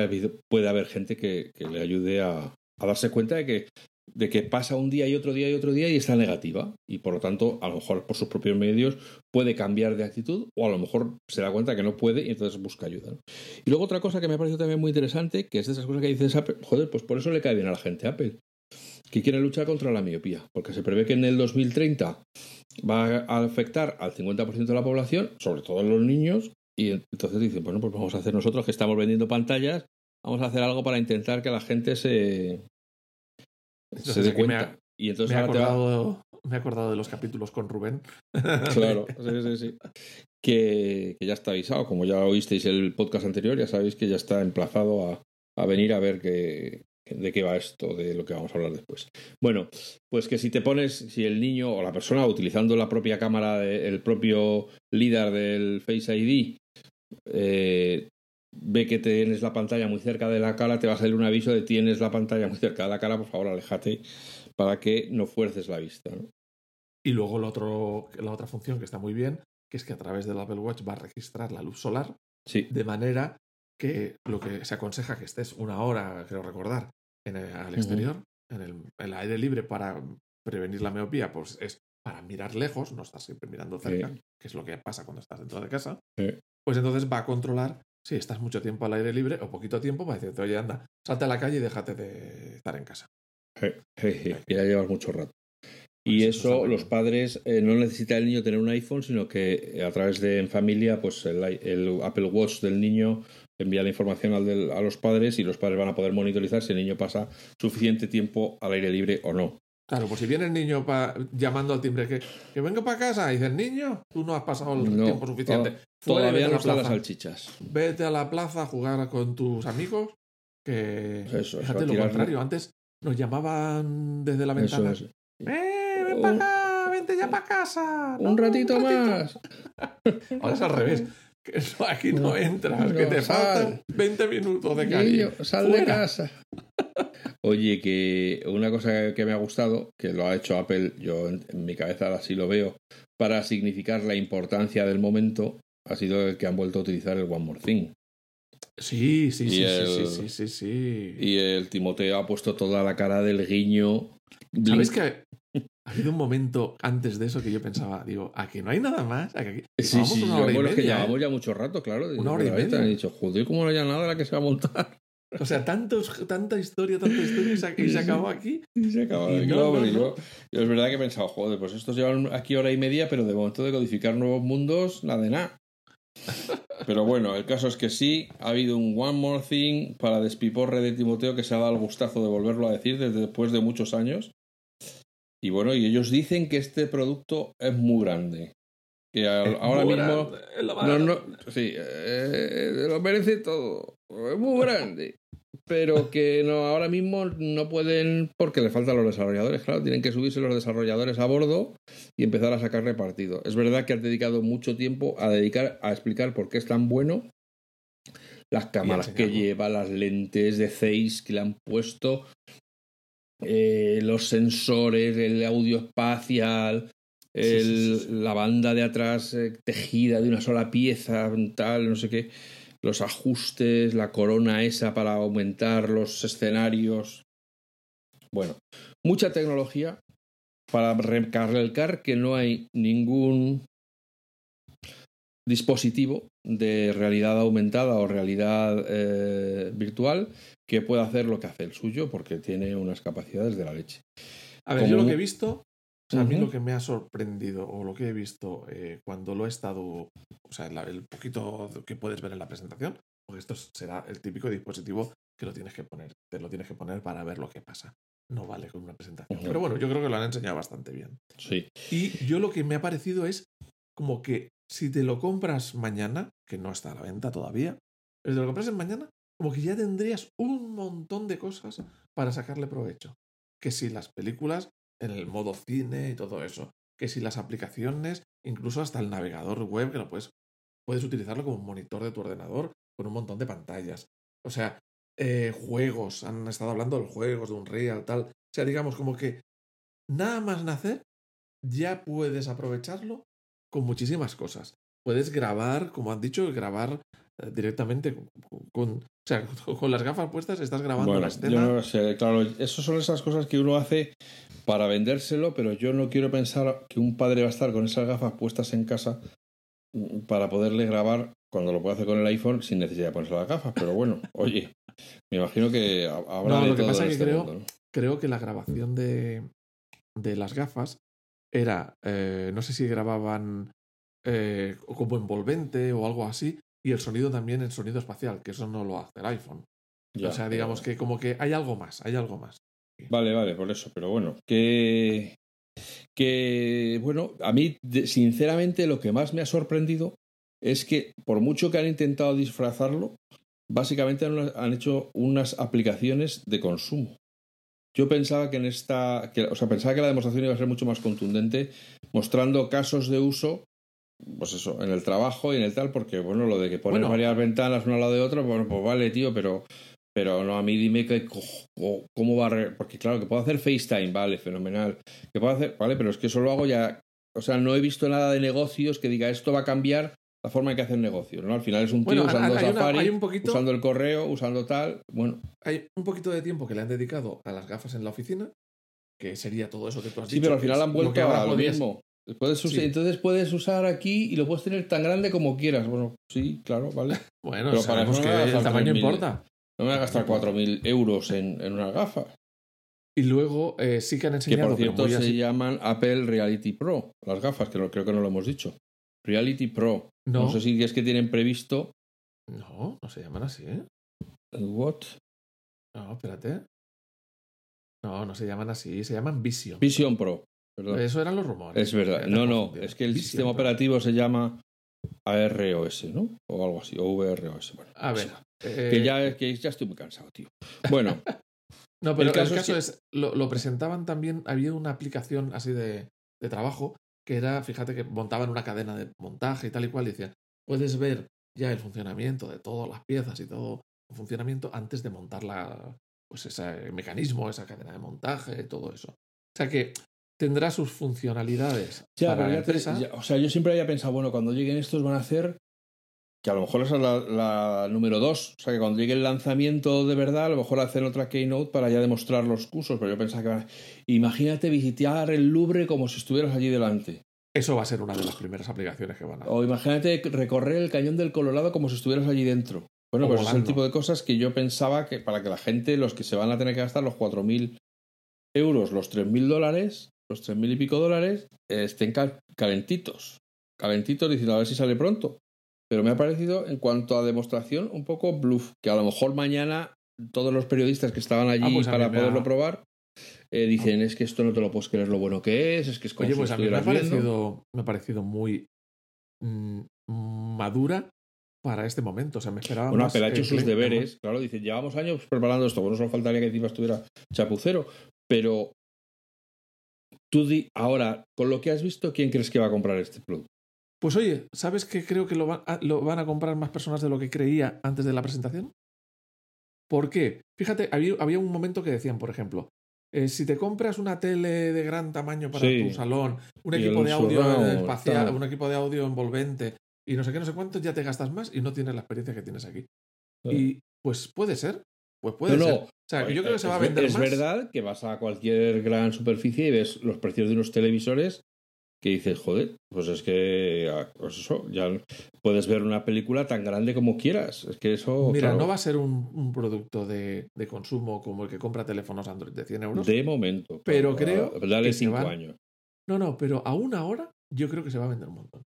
[SPEAKER 1] puede haber gente que, le ayude a, darse cuenta de que, de que pasa un día y otro día y otro día y está negativa. Y por lo tanto, a lo mejor por sus propios medios puede cambiar de actitud o a lo mejor se da cuenta que no puede y entonces busca ayuda. Y luego otra cosa que me ha parecido también muy interesante, que es de esas cosas que dices Apple, joder, pues por eso le cae bien a la gente Apple, que quiere luchar contra la miopía, porque se prevé que en el 2030 va a afectar al 50% de la población, sobre todo los niños, y entonces dicen, bueno, pues vamos a hacer nosotros que estamos vendiendo pantallas, vamos a hacer algo para intentar que la gente se, se dé
[SPEAKER 2] me
[SPEAKER 1] cuenta.
[SPEAKER 2] ha-
[SPEAKER 1] y
[SPEAKER 2] Me he,
[SPEAKER 1] entonces te va-
[SPEAKER 2] acordado, me he acordado de los capítulos con Rubén.
[SPEAKER 1] Claro, sí, sí, sí. Que, que ya está avisado. Como ya oísteis el podcast anterior, ya sabéis que ya está emplazado a, a venir a ver qué, de qué va esto, de lo que vamos a hablar después. Bueno, pues que si te pones, si el niño o la persona utilizando la propia cámara, de- el propio líder del Face ID, eh, ve que tienes la pantalla muy cerca de la cara, te va a salir un aviso de tienes la pantalla muy cerca de la cara, por favor, aléjate para que no fuerces la vista. ¿no?
[SPEAKER 2] Y luego el otro, la otra función que está muy bien, que es que a través del Apple Watch va a registrar la luz solar,
[SPEAKER 1] Sí,
[SPEAKER 2] de manera que lo que se aconseja que estés una hora, creo recordar, en el, al exterior, en, el, en el aire libre para prevenir la miopía, pues es para mirar lejos, no estás siempre mirando cerca,
[SPEAKER 1] Sí.
[SPEAKER 2] que es lo que pasa cuando estás dentro de casa.
[SPEAKER 1] Sí.
[SPEAKER 2] Pues entonces va a controlar si estás mucho tiempo al aire libre o poquito tiempo, va a decirte, oye, anda, salte a la calle y déjate de estar en casa.
[SPEAKER 1] Je, je, que ya llevas mucho rato. Y
[SPEAKER 2] Pues eso muy
[SPEAKER 1] los padres eh, no necesita el niño tener un iPhone, sino que eh, a través de en familia, pues el, el Apple Watch del niño envía la información al del- a los padres y los padres van a poder monitorizar si el niño pasa suficiente tiempo al aire libre o no.
[SPEAKER 2] Claro, pues si viene el niño pa- llamando al timbre que, que vengo para casa, y dices, niño, tú no has pasado el
[SPEAKER 1] No,
[SPEAKER 2] tiempo suficiente. Fuera
[SPEAKER 1] Todavía no
[SPEAKER 2] la
[SPEAKER 1] están las
[SPEAKER 2] plaza.
[SPEAKER 1] salchichas.
[SPEAKER 2] Vete a la plaza a jugar con tus amigos. Que
[SPEAKER 1] Eso,
[SPEAKER 2] fíjate lo contrario. Antes nos llamaban desde la
[SPEAKER 1] Eso
[SPEAKER 2] ventana.
[SPEAKER 1] es.
[SPEAKER 2] ¡Eh, ven para acá! ¡Vente ya para casa!
[SPEAKER 1] Un ratito más.
[SPEAKER 2] Ahora es al revés. Que eso aquí no,
[SPEAKER 1] No,
[SPEAKER 2] entras, que te
[SPEAKER 1] sal.
[SPEAKER 2] faltan 20 minutos de calle.
[SPEAKER 1] Sal de casa. Oye, que una cosa que me ha gustado, que lo ha hecho Apple, yo en, en mi cabeza así lo veo, para significar la importancia del momento, ha sido el que han vuelto a utilizar el One More Thing.
[SPEAKER 2] Sí, sí, sí,
[SPEAKER 1] el-
[SPEAKER 2] sí, sí, sí, sí.
[SPEAKER 1] Y el Timoteo ha puesto toda la cara del guiño.
[SPEAKER 2] ¿Sabes que ha habido un momento antes de eso que yo pensaba, digo, ¿a que no hay nada más? ¿A que
[SPEAKER 1] Sí, sí,
[SPEAKER 2] una
[SPEAKER 1] yo,
[SPEAKER 2] y
[SPEAKER 1] bueno, es que llevamos
[SPEAKER 2] ¿eh?
[SPEAKER 1] ya mucho rato, claro.
[SPEAKER 2] Una hora y media.
[SPEAKER 1] He dicho, joder, ¿cómo no haya nada la que se va a montar?
[SPEAKER 2] O sea, tantos, tanta historia, tanta historia y se, y se acabó aquí.
[SPEAKER 1] Y se acaba
[SPEAKER 2] Y no,
[SPEAKER 1] claro,
[SPEAKER 2] no,
[SPEAKER 1] porque
[SPEAKER 2] no.
[SPEAKER 1] Yo, yo es verdad que he pensado, joder, pues estos llevan aquí hora y media, pero de momento de codificar nuevos mundos, nada de nada. Pero bueno, el caso es que sí, ha habido un One More Thing para despiporre de Timoteo que se ha dado el gustazo de volverlo a decir desde después de muchos años. Y bueno, y ellos dicen que este producto es muy grande. Que al- ahora mismo...
[SPEAKER 2] grande,
[SPEAKER 1] No, no, sí, eh, lo merece todo. Es muy grande. Pero que no, ahora mismo no pueden porque le faltan los desarrolladores. Claro, tienen que subirse los desarrolladores a bordo y empezar a sacarle partido. Es verdad que has dedicado mucho tiempo a dedicar a explicar por qué es tan bueno. Las cámaras que lleva, las lentes de Zeiss que le han puesto, eh, los sensores, el audio espacial,
[SPEAKER 2] sí,
[SPEAKER 1] el-
[SPEAKER 2] sí, sí.
[SPEAKER 1] la banda de atrás eh, tejida de una sola pieza, tal, no sé qué, los ajustes, la corona esa para aumentar los escenarios. Bueno, mucha tecnología para recalcar que no hay ningún dispositivo de realidad aumentada o realidad eh, virtual que pueda hacer lo que hace el suyo porque tiene unas capacidades de la leche.
[SPEAKER 2] A ver,
[SPEAKER 1] como
[SPEAKER 2] yo lo que he visto, a mí lo que me ha sorprendido o lo que he visto eh, cuando lo he estado, o sea, la- el poquito que puedes ver en la presentación, porque esto será el típico dispositivo que lo tienes que poner, te lo tienes que poner para ver lo que pasa. No vale con una presentación. Pero bueno, yo creo que lo han enseñado bastante bien.
[SPEAKER 1] Sí.
[SPEAKER 2] Y yo lo que me ha parecido es como que si te lo compras mañana, que no está a la venta todavía, pero si te lo compras mañana, como que ya tendrías un montón de cosas para sacarle provecho. Que si las películas el modo cine y todo eso, que si las aplicaciones, incluso hasta el navegador web, que lo puedes, puedes utilizarlo como un monitor de tu ordenador con un montón de pantallas. O sea, eh, juegos, han estado hablando de los juegos, de un real, tal. O sea, digamos como que nada más nacer, ya puedes aprovecharlo con muchísimas cosas. Puedes grabar, como han dicho, grabar eh, directamente con- o sea, con las gafas puestas, estás grabando
[SPEAKER 1] Bueno,
[SPEAKER 2] la
[SPEAKER 1] yo
[SPEAKER 2] escena.
[SPEAKER 1] no lo sé, claro, eso son esas cosas que uno hace para vendérselo, pero yo no quiero pensar que un padre va a estar con esas gafas puestas en casa mm, para poderle grabar cuando lo puede hacer con el iPhone sin necesidad de ponerse las gafas. Pero bueno, oye, me imagino que ha- habrá
[SPEAKER 2] No, lo que pasa
[SPEAKER 1] en
[SPEAKER 2] que
[SPEAKER 1] este
[SPEAKER 2] creo-
[SPEAKER 1] mundo, ¿no?
[SPEAKER 2] Creo que la grabación de, de las gafas era, eh, no sé si grababan eh, como envolvente o algo así, y el sonido también el sonido espacial, que eso no lo hace el iPhone.
[SPEAKER 1] Ya,
[SPEAKER 2] o sea,
[SPEAKER 1] pero-
[SPEAKER 2] digamos que como que hay algo más, hay algo más.
[SPEAKER 1] Vale, vale, por eso, pero bueno, que. Que, bueno, a mí, sinceramente, lo que más me ha sorprendido es que, por mucho que han intentado disfrazarlo, básicamente han, han hecho unas aplicaciones de consumo. Yo pensaba que en esta. Que, o sea, pensaba que la demostración iba a ser mucho más contundente, mostrando casos de uso. Pues eso, en el trabajo y en el tal, porque bueno, lo de que pones
[SPEAKER 2] Bueno.
[SPEAKER 1] varias ventanas una al lado de otra, bueno, pues vale, tío, pero pero no, a mí dime que, cómo va a... re- Porque claro, que puedo hacer FaceTime, vale, fenomenal. Que puedo hacer... Vale, pero es que eso lo hago ya... O sea, no he visto nada de negocios que diga esto va a cambiar la forma en que hacen negocios, ¿no? Al final es un tío
[SPEAKER 2] Bueno,
[SPEAKER 1] usando
[SPEAKER 2] hay, una-
[SPEAKER 1] Safari,
[SPEAKER 2] hay un poquito,
[SPEAKER 1] usando el correo, usando tal... Bueno,
[SPEAKER 2] hay un poquito de tiempo que le han dedicado a las gafas en la oficina, que sería todo eso que tú has
[SPEAKER 1] sí,
[SPEAKER 2] dicho.
[SPEAKER 1] pero al final han vuelto a lo mismo. Puedes usar-
[SPEAKER 2] Sí.
[SPEAKER 1] Entonces puedes usar aquí y lo puedes tener tan grande como quieras. Bueno, sí, claro, vale.
[SPEAKER 2] Bueno,
[SPEAKER 1] Pero para
[SPEAKER 2] sabemos
[SPEAKER 1] eso
[SPEAKER 2] que
[SPEAKER 1] no me
[SPEAKER 2] el tamaño
[SPEAKER 1] 3.000.
[SPEAKER 2] importa.
[SPEAKER 1] No me voy a gastar 4.000 euros en, en unas gafas.
[SPEAKER 2] Y luego eh, sí que han
[SPEAKER 1] Que
[SPEAKER 2] enseñado,
[SPEAKER 1] por
[SPEAKER 2] pero
[SPEAKER 1] cierto se
[SPEAKER 2] así-
[SPEAKER 1] llaman Apple Reality Pro, las gafas, que no- creo que no lo hemos dicho. Reality Pro. No,
[SPEAKER 2] No,
[SPEAKER 1] sé si es que tienen previsto.
[SPEAKER 2] no, no se llaman así, ¿eh?
[SPEAKER 1] ¿What?
[SPEAKER 2] No, espérate. No, no se llaman así, se llaman Vision.
[SPEAKER 1] Vision Pro. Perdón.
[SPEAKER 2] Eso eran los rumores.
[SPEAKER 1] Es verdad. No, no. Es que el sistema operativo se llama AROS, ¿no? O algo así. O VROS. Bueno,
[SPEAKER 2] A ver. eh,
[SPEAKER 1] que, ya, que ya estoy muy cansado, tío. Bueno,
[SPEAKER 2] No, pero
[SPEAKER 1] el caso
[SPEAKER 2] el
[SPEAKER 1] es
[SPEAKER 2] caso
[SPEAKER 1] que-
[SPEAKER 2] es, lo, lo presentaban también, había una aplicación así de, de trabajo que era, fíjate que montaban una cadena de montaje y tal y cual, y decían, puedes ver ya el funcionamiento de todas las piezas y todo el funcionamiento antes de montar la, pues ese mecanismo, esa cadena de montaje, todo eso. O sea que tendrá sus funcionalidades
[SPEAKER 1] ya,
[SPEAKER 2] para
[SPEAKER 1] pero
[SPEAKER 2] la
[SPEAKER 1] ya te-
[SPEAKER 2] empresa.
[SPEAKER 1] ya- o sea, yo siempre había pensado, bueno, cuando lleguen estos van a hacer que a lo mejor esa es la, la número dos. O sea, que cuando llegue el lanzamiento de verdad, a lo mejor hacen otra keynote para ya demostrar los cursos. Pero yo pensaba que van a- Imagínate visitar el Louvre como si estuvieras allí delante.
[SPEAKER 2] Eso va a ser una de las primeras aplicaciones que van a
[SPEAKER 1] O imagínate recorrer el cañón del Colorado como si estuvieras allí dentro. Bueno,
[SPEAKER 2] O
[SPEAKER 1] pues es el tipo de cosas que yo pensaba que para que la gente, los que se van a tener que gastar los 4.000 euros, los 3.000 dólares, los 3.000 y pico dólares, eh, estén cal- calentitos. Calentitos diciendo a ver si sale pronto. Pero me ha parecido, en cuanto a demostración, un poco bluff. Que a lo mejor mañana todos los periodistas que estaban allí
[SPEAKER 2] Ah, pues mí
[SPEAKER 1] para poderlo probar eh, dicen es que esto no te lo puedes creer lo bueno que es, es que es como
[SPEAKER 2] Oye, pues a mí me ha
[SPEAKER 1] viendo.
[SPEAKER 2] parecido, me ha parecido muy mm, madura para este momento. O sea, me esperaba
[SPEAKER 1] Bueno,
[SPEAKER 2] más.
[SPEAKER 1] Ha hecho sus deberes. Claro, dice, llevamos años preparando esto. Bueno, solo faltaría que encima estuviera chapucero. Pero tú di ahora, con lo que has visto, ¿quién crees que va a comprar este producto?
[SPEAKER 2] Pues oye, ¿sabes que creo que lo, van a- lo van a comprar más personas de lo que creía antes de la presentación? ¿Por qué? Fíjate, había, había un momento que decían, por ejemplo, eh, si te compras una tele de gran tamaño para
[SPEAKER 1] Sí.
[SPEAKER 2] tu salón, un
[SPEAKER 1] Y
[SPEAKER 2] equipo de audio
[SPEAKER 1] surround,
[SPEAKER 2] espacial,
[SPEAKER 1] tal.
[SPEAKER 2] un equipo de audio envolvente y no sé qué, no sé cuánto, ya te gastas más y no tienes la experiencia que tienes aquí. Y pues puede ser, pues puede
[SPEAKER 1] No, no.
[SPEAKER 2] ser. O sea, que yo creo que se va a
[SPEAKER 1] Es-
[SPEAKER 2] vender
[SPEAKER 1] Es
[SPEAKER 2] más.
[SPEAKER 1] verdad que vas a cualquier gran superficie y ves los precios de unos televisores que dices, joder, pues es que ah, pues eso, ya puedes ver una película tan grande como quieras. Es que eso.
[SPEAKER 2] Mira,
[SPEAKER 1] claro,
[SPEAKER 2] no va a ser un, un producto de, de consumo como el que compra teléfonos Android de 100 euros.
[SPEAKER 1] De momento.
[SPEAKER 2] Pero
[SPEAKER 1] claro,
[SPEAKER 2] creo
[SPEAKER 1] Dale
[SPEAKER 2] que se
[SPEAKER 1] cinco
[SPEAKER 2] van-
[SPEAKER 1] años.
[SPEAKER 2] No, no, pero aún ahora yo creo que se va a vender un montón.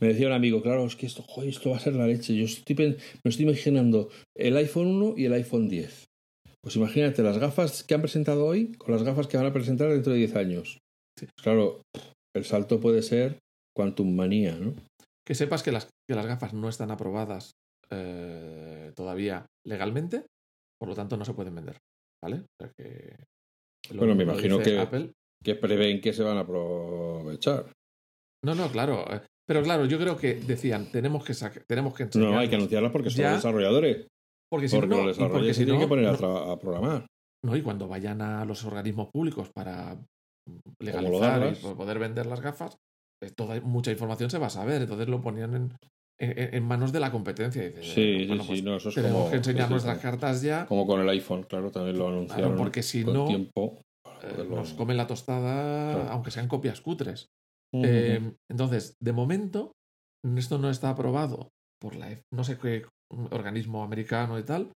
[SPEAKER 1] Me decía un amigo, claro, es que esto, joder, esto va a ser la leche. Yo estoy, me estoy imaginando el iPhone 1 y el iPhone 10. Pues imagínate las gafas que han presentado hoy con las gafas que van a presentar dentro de 10 años.
[SPEAKER 2] Sí.
[SPEAKER 1] Claro, el salto puede ser Quantum Manía, ¿no?
[SPEAKER 2] Que sepas que las, que las gafas no están aprobadas eh, todavía legalmente, por lo tanto no se pueden vender. ¿Vale? O sea que.
[SPEAKER 1] Bueno, me imagino que-
[SPEAKER 2] Apple.
[SPEAKER 1] Que prevén que se van a aprovechar.
[SPEAKER 2] No, no, claro. eh, Pero claro, yo creo que decían, tenemos que saca- tenemos que
[SPEAKER 1] No, hay que anunciarlas porque son
[SPEAKER 2] Ya.
[SPEAKER 1] desarrolladores.
[SPEAKER 2] Porque si
[SPEAKER 1] Porque
[SPEAKER 2] no,
[SPEAKER 1] los desarrolladores
[SPEAKER 2] si
[SPEAKER 1] tienen
[SPEAKER 2] no,
[SPEAKER 1] que poner a,
[SPEAKER 2] no-
[SPEAKER 1] a programar.
[SPEAKER 2] No, y cuando vayan a los organismos públicos para legalizar y poder vender las gafas, eh, toda, mucha información se va a saber. Entonces lo ponían en, en- en manos de la competencia. Y dices,
[SPEAKER 1] Sí,
[SPEAKER 2] bueno,
[SPEAKER 1] sí,
[SPEAKER 2] pues
[SPEAKER 1] sí, no, eso es
[SPEAKER 2] tenemos
[SPEAKER 1] como,
[SPEAKER 2] que enseñar
[SPEAKER 1] sí, sí,
[SPEAKER 2] nuestras
[SPEAKER 1] sí.
[SPEAKER 2] cartas ya,
[SPEAKER 1] como con el iPhone, claro, también lo anunciaron
[SPEAKER 2] porque si no,
[SPEAKER 1] tiempo.
[SPEAKER 2] eh, nos comen la tostada,
[SPEAKER 1] Claro.
[SPEAKER 2] aunque sean copias cutres. Eh, entonces, de momento, esto no está aprobado por la F- no sé qué organismo americano y tal,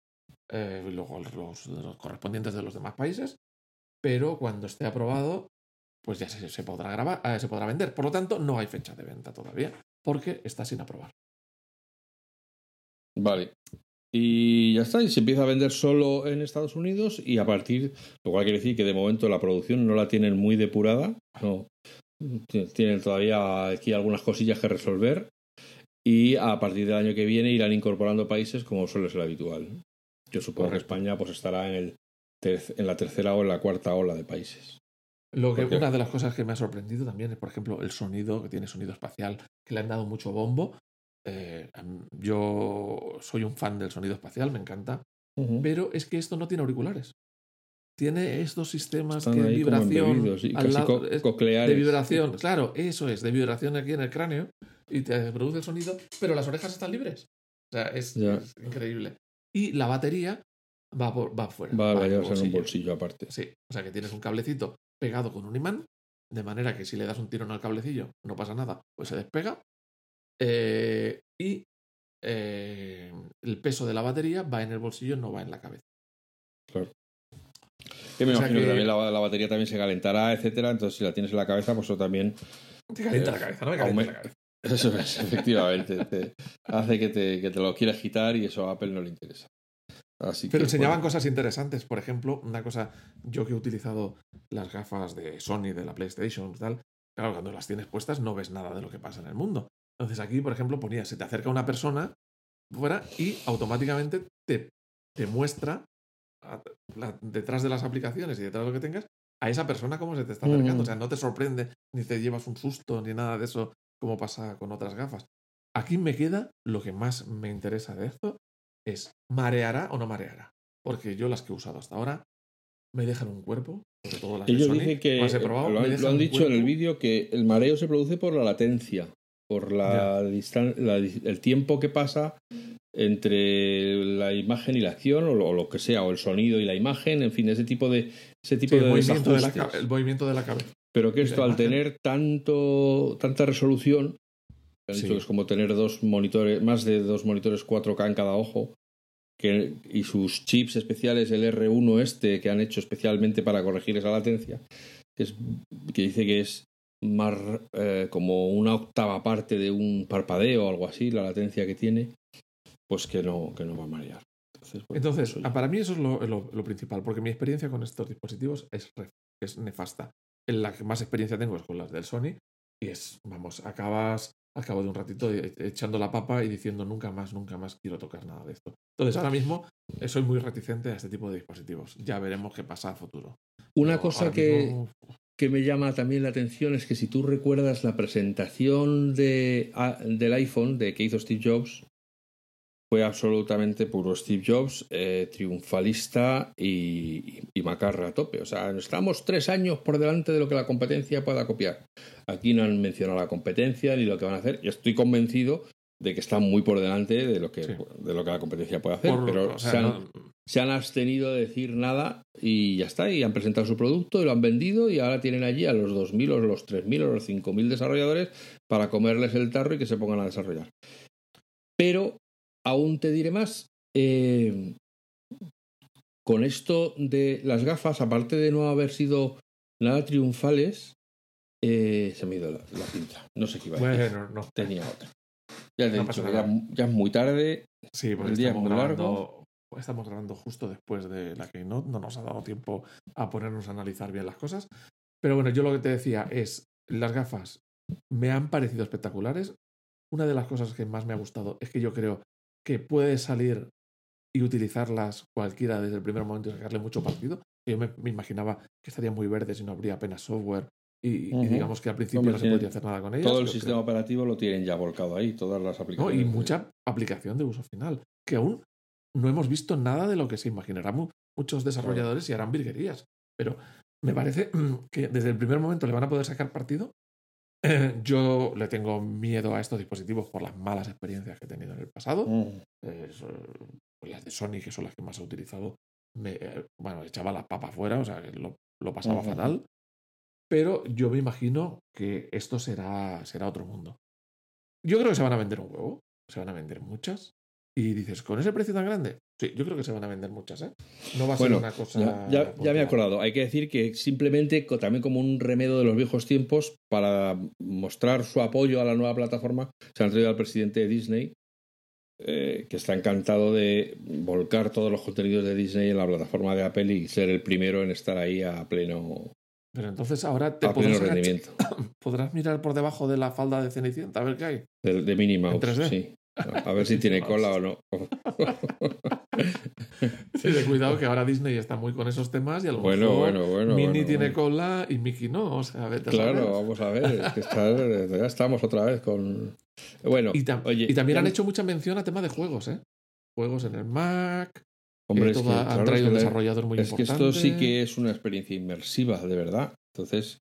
[SPEAKER 2] eh, y luego los, los correspondientes de los demás países, pero cuando esté aprobado, pues ya se, se podrá grabar, eh, se podrá vender. Por lo tanto, no hay fecha de venta todavía, porque está sin aprobar.
[SPEAKER 1] Vale. Y ya está, y se empieza a vender solo en Estados Unidos y a partir, lo cual quiere decir que de momento la producción no la tienen muy depurada, no tienen todavía aquí algunas cosillas que resolver y a partir del año que viene irán incorporando países como suele ser habitual. Yo supongo
[SPEAKER 2] Correcto.
[SPEAKER 1] que España pues estará en, el ter- en la tercera o en la cuarta ola de países.
[SPEAKER 2] Lo que, una de las cosas que me ha sorprendido también es, por ejemplo, el sonido, que tiene sonido espacial, que le han dado mucho bombo. Eh, yo soy un fan del sonido espacial, me encanta. Pero es que esto no tiene auriculares. Tiene estos sistemas
[SPEAKER 1] Están
[SPEAKER 2] que vibración
[SPEAKER 1] sí,
[SPEAKER 2] al lado-
[SPEAKER 1] co-
[SPEAKER 2] de vibración, claro, eso es, de vibración aquí en el cráneo y te produce el sonido, pero las orejas están libres. O sea, es, increíble. Y la batería va, por, va afuera.
[SPEAKER 1] Va a
[SPEAKER 2] va
[SPEAKER 1] llevarse en un bolsillo aparte.
[SPEAKER 2] Sí, o sea que tienes un cablecito pegado con un imán, de manera que si le das un tirón al cablecillo no pasa nada, pues se despega. Eh, y eh, el peso de la batería va en el bolsillo, no va en la cabeza.
[SPEAKER 1] Que me
[SPEAKER 2] O sea
[SPEAKER 1] imagino que,
[SPEAKER 2] que-
[SPEAKER 1] también la, la batería también se calentará, etcétera. Entonces, si la tienes en la cabeza, pues eso también.
[SPEAKER 2] Te calienta
[SPEAKER 1] Eh,
[SPEAKER 2] la cabeza, no me calienta la cabeza.
[SPEAKER 1] Eso es, efectivamente. te hace que te, que te lo quieras quitar y eso a Apple no le interesa. Así
[SPEAKER 2] Pero
[SPEAKER 1] que,
[SPEAKER 2] enseñaban
[SPEAKER 1] bueno,
[SPEAKER 2] cosas interesantes. Por ejemplo, una cosa, yo que he utilizado las gafas de Sony, de la PlayStation, tal, claro, cuando las tienes puestas no ves nada de lo que pasa en el mundo. Entonces aquí, por ejemplo, ponía, se te acerca una persona fuera y automáticamente te, te muestra a- la- detrás de las aplicaciones y detrás de lo que tengas a esa persona cómo se te está acercando.
[SPEAKER 1] Ujú.
[SPEAKER 2] O sea, no te sorprende, ni te llevas un susto, ni nada de eso, como pasa con otras gafas. Aquí me queda lo que más me interesa de esto, es mareará o no mareará. Porque yo las que he usado hasta ahora me dejan un cuerpo, sobre todo las de
[SPEAKER 1] Ellos
[SPEAKER 2] Sony,
[SPEAKER 1] dicen que.
[SPEAKER 2] he probado,
[SPEAKER 1] lo, han, lo dicho en el vídeo que el mareo se produce por la latencia. por la distancia, el tiempo que pasa entre la imagen y la acción o lo, que sea, o el sonido y la imagen, en fin, ese tipo de ese tipo de
[SPEAKER 2] el movimiento de, la, el movimiento de la cabeza.
[SPEAKER 1] Pero que esto al tener tanto tanta resolución, es como tener dos monitores, más de dos monitores 4K en cada ojo, que, y sus chips especiales, el R1 este, que han hecho especialmente para corregir esa latencia, que, es, que dice que es más eh, como una octava parte de un parpadeo o algo así, la latencia que tiene, pues que no, que no va a marear.
[SPEAKER 2] Entonces, para mí eso es lo, principal, porque mi experiencia con estos dispositivos es, es nefasta. En la que más experiencia tengo es con las del Sony y es, vamos, acabas al cabo de un ratito e, echando la papa y diciendo nunca más, nunca más quiero tocar nada de esto. Entonces ahora mismo eh, soy muy reticente a este tipo de dispositivos. Ya veremos qué pasa a futuro.
[SPEAKER 1] Una cosa que, que me llama también la atención es que si tú recuerdas la presentación de, del iPhone de que hizo Steve Jobs, fue absolutamente puro Steve Jobs, eh, triunfalista y, y, macarra a tope. O sea, estamos tres años por delante de lo que la competencia pueda copiar. Aquí no han mencionado la competencia ni lo que van a hacer. Y estoy convencido de que están muy por delante de lo que, de lo que la competencia puede hacer, pero se, han, se, han, abstenido de decir nada y ya está, y han presentado su producto y lo han vendido y ahora tienen allí a los 2.000 o los 3.000 o los 5.000 desarrolladores para comerles el tarro y que se pongan a desarrollar. Pero aún te diré más, eh, con esto de las gafas, aparte de no haber sido nada triunfales, eh, se me ha ido la, pinta. No sé qué iba a decir. Bueno, no. Tenía otra. Ya te he dicho ya, es muy tarde.
[SPEAKER 2] Sí, porque el día es muy largo. Estamos grabando justo después de la que no, no nos ha dado tiempo a ponernos a analizar bien las cosas. Pero bueno, yo lo que te decía es, las gafas me han parecido espectaculares. Una de las cosas que más me ha gustado es que yo creo que puede salir y utilizarlas cualquiera desde el primer momento y sacarle mucho partido. Yo me, imaginaba que estarían muy verdes y no habría apenas software y, digamos que al principio no se podría hacer nada con ellas.
[SPEAKER 1] Todo el sistema operativo lo tienen ya volcado ahí, todas las aplicaciones.
[SPEAKER 2] y mucha aplicación de uso final, que aún no hemos visto nada de lo que se imaginarán muchos desarrolladores y harán virguerías. Pero me parece que desde el primer momento le van a poder sacar partido yo le tengo miedo a estos dispositivos por las malas experiencias que he tenido en el pasado. Mm. Eh, las de Sony, que son las que más he utilizado, me, eh, bueno, echaba la papa afuera, o sea, lo, lo pasaba fatal. Pero yo me imagino que esto será, será otro mundo. Yo creo que se van a vender un huevo, se van a vender muchas. Y dices, ¿con ese precio tan grande? Sí, yo creo que se van a vender muchas, ¿eh? No va a ser una cosa.
[SPEAKER 1] Ya, ya, me he acordado. Hay que decir que simplemente también como un remedio de los viejos tiempos, para mostrar su apoyo a la nueva plataforma, se han traído al presidente de Disney, eh, que está encantado de volcar todos los contenidos de Disney en la plataforma de Apple y ser el primero en estar ahí a pleno.
[SPEAKER 2] Pero entonces ahora te podrás, rendimiento. podrás mirar por debajo de la falda de Cenicienta a ver qué hay.
[SPEAKER 1] De, de Minnie sí. A ver si tiene cola o no.
[SPEAKER 2] Sí, de cuidado que ahora Disney está muy con esos temas y a lo bueno, mejor bueno, bueno, Minnie tiene cola y Mickey no. O sea,
[SPEAKER 1] claro, vamos a ver. ya estamos otra vez con. Bueno,
[SPEAKER 2] y, y también han hecho mucha mención a tema de juegos, ¿eh? Juegos en el Mac. Hombre, es que, han traído un desarrollador muy
[SPEAKER 1] es que esto sí que es una experiencia inmersiva, de verdad. Entonces,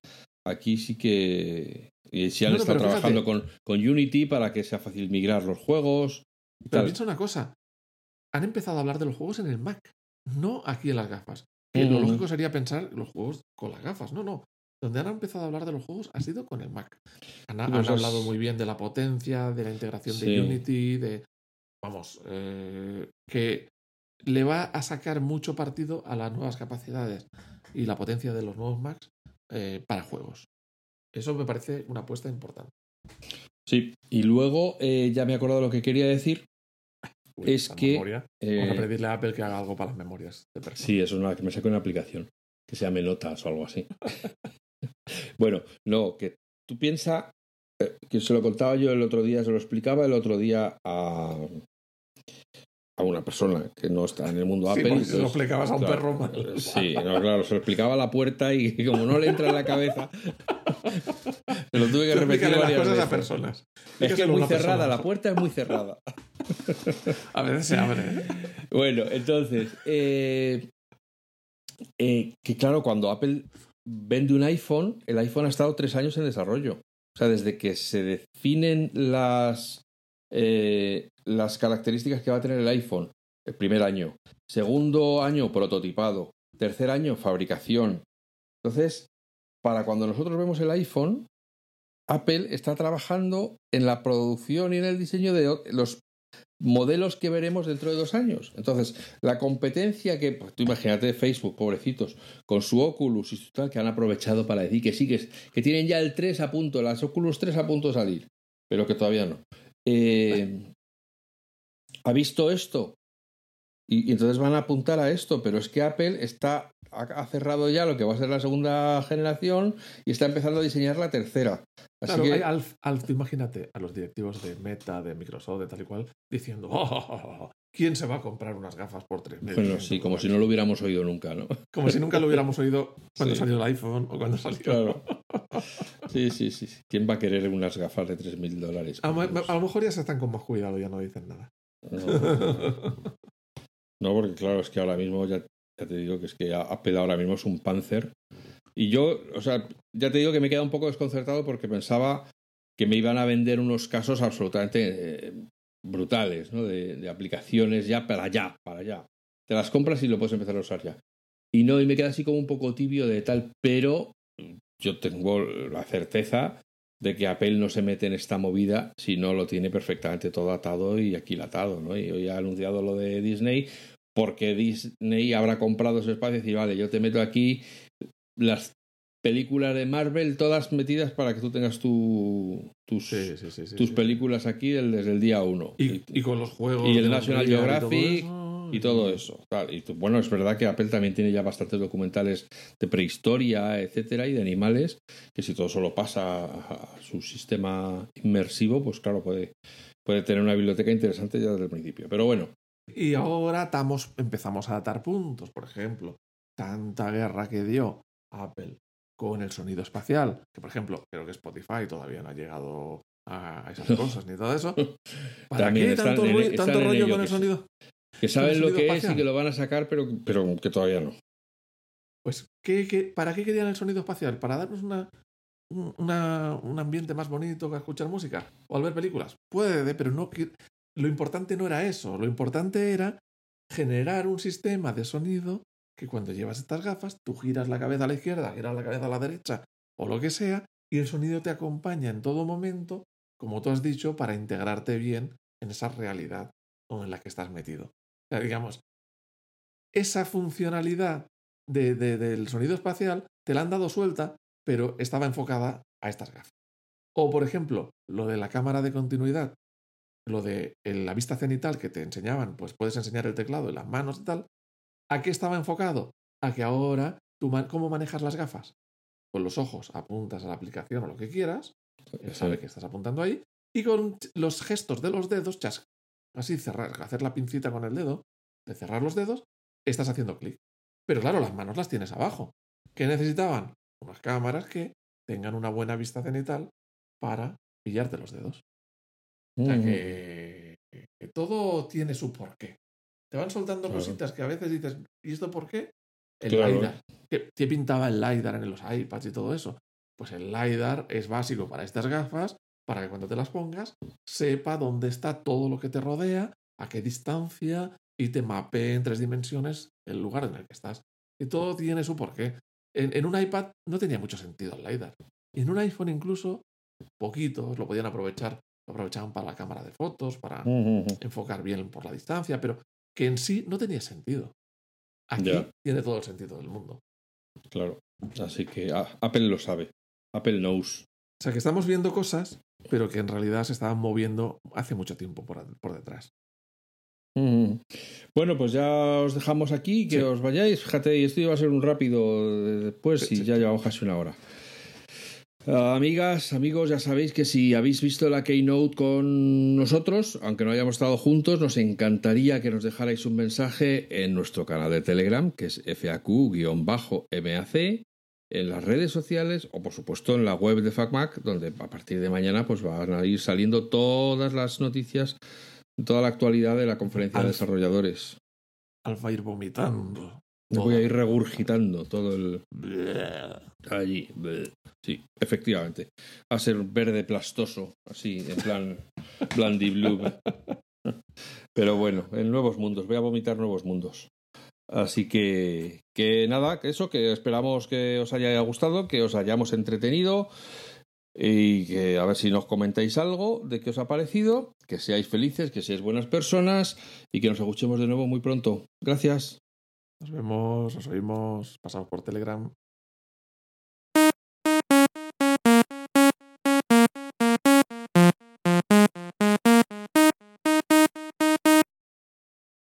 [SPEAKER 1] aquí sí que si han estado trabajando con, con, Unity para que sea fácil migrar los juegos.
[SPEAKER 2] Pero piensa una cosa. Han empezado a hablar de los juegos en el Mac, no aquí en las gafas. Que lo lógico sería pensar los juegos con las gafas. No, no. Donde han empezado a hablar de los juegos ha sido con el Mac. Han, hablado muy bien de la potencia, de la integración de Unity, de. Vamos, eh, que le va a sacar mucho partido a las nuevas capacidades y la potencia de los nuevos Macs eh, para juegos. Eso me parece una apuesta importante.
[SPEAKER 1] Sí, y luego eh, ya me he acordado lo que quería decir. es que.
[SPEAKER 2] Vamos a eh, pedirle a Apple que haga algo para las memorias
[SPEAKER 1] de Sí, eso es una que me saque una aplicación que se llame Notas o algo así. bueno, no, que tú piensas que se lo contaba yo el otro día, se lo explicaba el otro día a, a una persona que no está en el mundo Apple.
[SPEAKER 2] se lo explicabas a un perro
[SPEAKER 1] Sí, no, claro, se lo explicaba a la puerta y como no le entra en la cabeza, se lo tuve que repetir varias
[SPEAKER 2] cosas
[SPEAKER 1] veces.
[SPEAKER 2] a personas.
[SPEAKER 1] Es que es muy cerrada, la puerta es muy cerrada.
[SPEAKER 2] a veces se abre. ¿eh?
[SPEAKER 1] Bueno, entonces, eh, eh, que claro, cuando Apple vende un iPhone, el iPhone ha estado tres años en desarrollo. O sea, desde que se definen las, eh, las características que va a tener el iPhone, el primer año, segundo año prototipado, tercer año fabricación. Entonces, para cuando nosotros vemos el iPhone, Apple está trabajando en la producción y en el diseño de los modelos que veremos dentro de dos años. Entonces, la competencia que, pues, tú imagínate Facebook, pobrecitos, con su Oculus y tal, que han aprovechado para decir que sí, que, tienen ya el 3 a punto, las Oculus 3 a punto de salir, pero que todavía no. Eh, ¿Ha visto esto? Y, entonces van a apuntar a esto, pero es que Apple está ha, cerrado ya lo que va a ser la segunda generación y está empezando a diseñar la tercera.
[SPEAKER 2] Así claro, que... Alf, imagínate a los directivos de Meta, de Microsoft, de tal y cual, diciendo, oh, oh, oh, ¿quién se va a comprar unas gafas por tres meses?
[SPEAKER 1] Bueno, sí, como si no lo hubiéramos oído nunca, ¿no?
[SPEAKER 2] Como si nunca lo hubiéramos oído cuando salió el iPhone o cuando salió...
[SPEAKER 1] Claro. Sí, sí, sí. ¿Quién va a querer unas gafas de tres mil dólares?
[SPEAKER 2] A, a, lo mejor ya se están con más cuidado, ya no dicen nada.
[SPEAKER 1] No, porque claro, es que ahora mismo ya, te digo que es que Apple ahora mismo es un Panzer. Y yo, o sea, ya te digo que me he quedado un poco desconcertado porque pensaba que me iban a vender unos casos absolutamente eh, brutales, ¿no? De, aplicaciones ya para allá, para allá. Te las compras y lo puedes empezar a usar ya. Y no, y me queda así como un poco tibio de tal, pero yo tengo la certeza de que Apple no se mete en esta movida si no lo tiene perfectamente todo atado y aquilatado, ¿no? Y hoy ha anunciado lo de Disney porque Disney habrá comprado ese espacio y decir, vale, yo te meto aquí las películas de Marvel todas metidas para que tú tengas tu, tus, tus películas aquí desde el día uno.
[SPEAKER 2] Y, con los juegos.
[SPEAKER 1] Y el National Geographic y todo eso. Y bueno, es verdad que Apple también tiene ya bastantes documentales de prehistoria, etcétera, y de animales, que si todo eso lo pasa a su sistema inmersivo, pues claro, puede, puede tener una biblioteca interesante ya desde el principio. Pero bueno.
[SPEAKER 2] Y ahora estamos, empezamos a datar puntos, por ejemplo, tanta guerra que dio Apple con el sonido espacial, que por ejemplo, creo que Spotify todavía no ha llegado a esas cosas ni todo eso. ¿Para qué tanto, rollo con el sonido?
[SPEAKER 1] Que saben lo que es y que lo van a sacar, pero, pero que todavía no.
[SPEAKER 2] Pues, ¿qué, para qué querían el sonido espacial? ¿Para darnos una, un ambiente más bonito que escuchar música? ¿O al ver películas? Puede, pero no. Lo importante no era eso. Lo importante era generar un sistema de sonido que cuando llevas estas gafas, tú giras la cabeza a la izquierda, giras la cabeza a la derecha, o lo que sea, y el sonido te acompaña en todo momento, como tú has dicho, para integrarte bien en esa realidad en la que estás metido digamos, esa funcionalidad de, del sonido espacial te la han dado suelta, pero estaba enfocada a estas gafas. O, por ejemplo, lo de la cámara de continuidad, lo de la vista cenital que te enseñaban, pues puedes enseñar el teclado y las manos y tal. ¿A qué estaba enfocado? A que ahora, tú, ¿cómo manejas las gafas? Con los ojos apuntas a la aplicación o lo que quieras, él sabe que estás apuntando ahí, y con los gestos de los dedos, así cerrar, hacer la pincita con el dedo, de cerrar los dedos, estás haciendo clic. Pero claro, las manos las tienes abajo. ¿Qué necesitaban? Unas cámaras que tengan una buena vista cenital para pillarte los dedos. O sea que, todo tiene su porqué. Te van soltando cositas que a veces dices, ¿y esto por qué? El LiDAR. ¿Qué, ¿Qué, pintaba el LiDAR en los iPads y todo eso? Pues el LiDAR es básico para estas gafas para que cuando te las pongas sepa dónde está todo lo que te rodea, a qué distancia y te mapee en tres dimensiones el lugar en el que estás. Y todo tiene su porqué. En, un iPad no tenía mucho sentido el LiDAR. Y en un iPhone incluso, poquitos lo podían aprovechar. Lo aprovechaban para la cámara de fotos, para enfocar bien por la distancia, pero que en sí no tenía sentido. Aquí tiene todo el sentido del mundo.
[SPEAKER 1] Claro. Así que ah, Apple lo sabe. Apple knows.
[SPEAKER 2] O sea que estamos viendo cosas pero que en realidad se estaban moviendo hace mucho tiempo por, por detrás.
[SPEAKER 1] Mm. Bueno, pues ya os dejamos aquí, que os vayáis. Fíjate, esto iba a ser un rápido después y ya llevamos casi una hora. Ah, amigas, amigos, ya sabéis que si habéis visto la Keynote con nosotros, aunque no hayamos estado juntos, nos encantaría que nos dejarais un mensaje en nuestro canal de Telegram, que es FAQ-MAC, en las redes sociales o por supuesto en la web de FacMac, donde a partir de mañana pues van a ir saliendo todas las noticias, toda la actualidad de la conferencia de desarrolladores.
[SPEAKER 2] Alfa ir vomitando.
[SPEAKER 1] Me voy a ir regurgitando todo el. Allí. Sí, efectivamente. Va a ser verde plastoso, así, en plan Blandy Blue. Pero bueno, en nuevos mundos. Voy a vomitar nuevos mundos. Así que, que nada, que eso, que esperamos que os haya gustado, que os hayamos entretenido y que a ver si nos comentáis algo de qué os ha parecido, que seáis felices, que seáis buenas personas y que nos escuchemos de nuevo muy pronto. Gracias.
[SPEAKER 2] Nos vemos, nos oímos, pasamos por Telegram.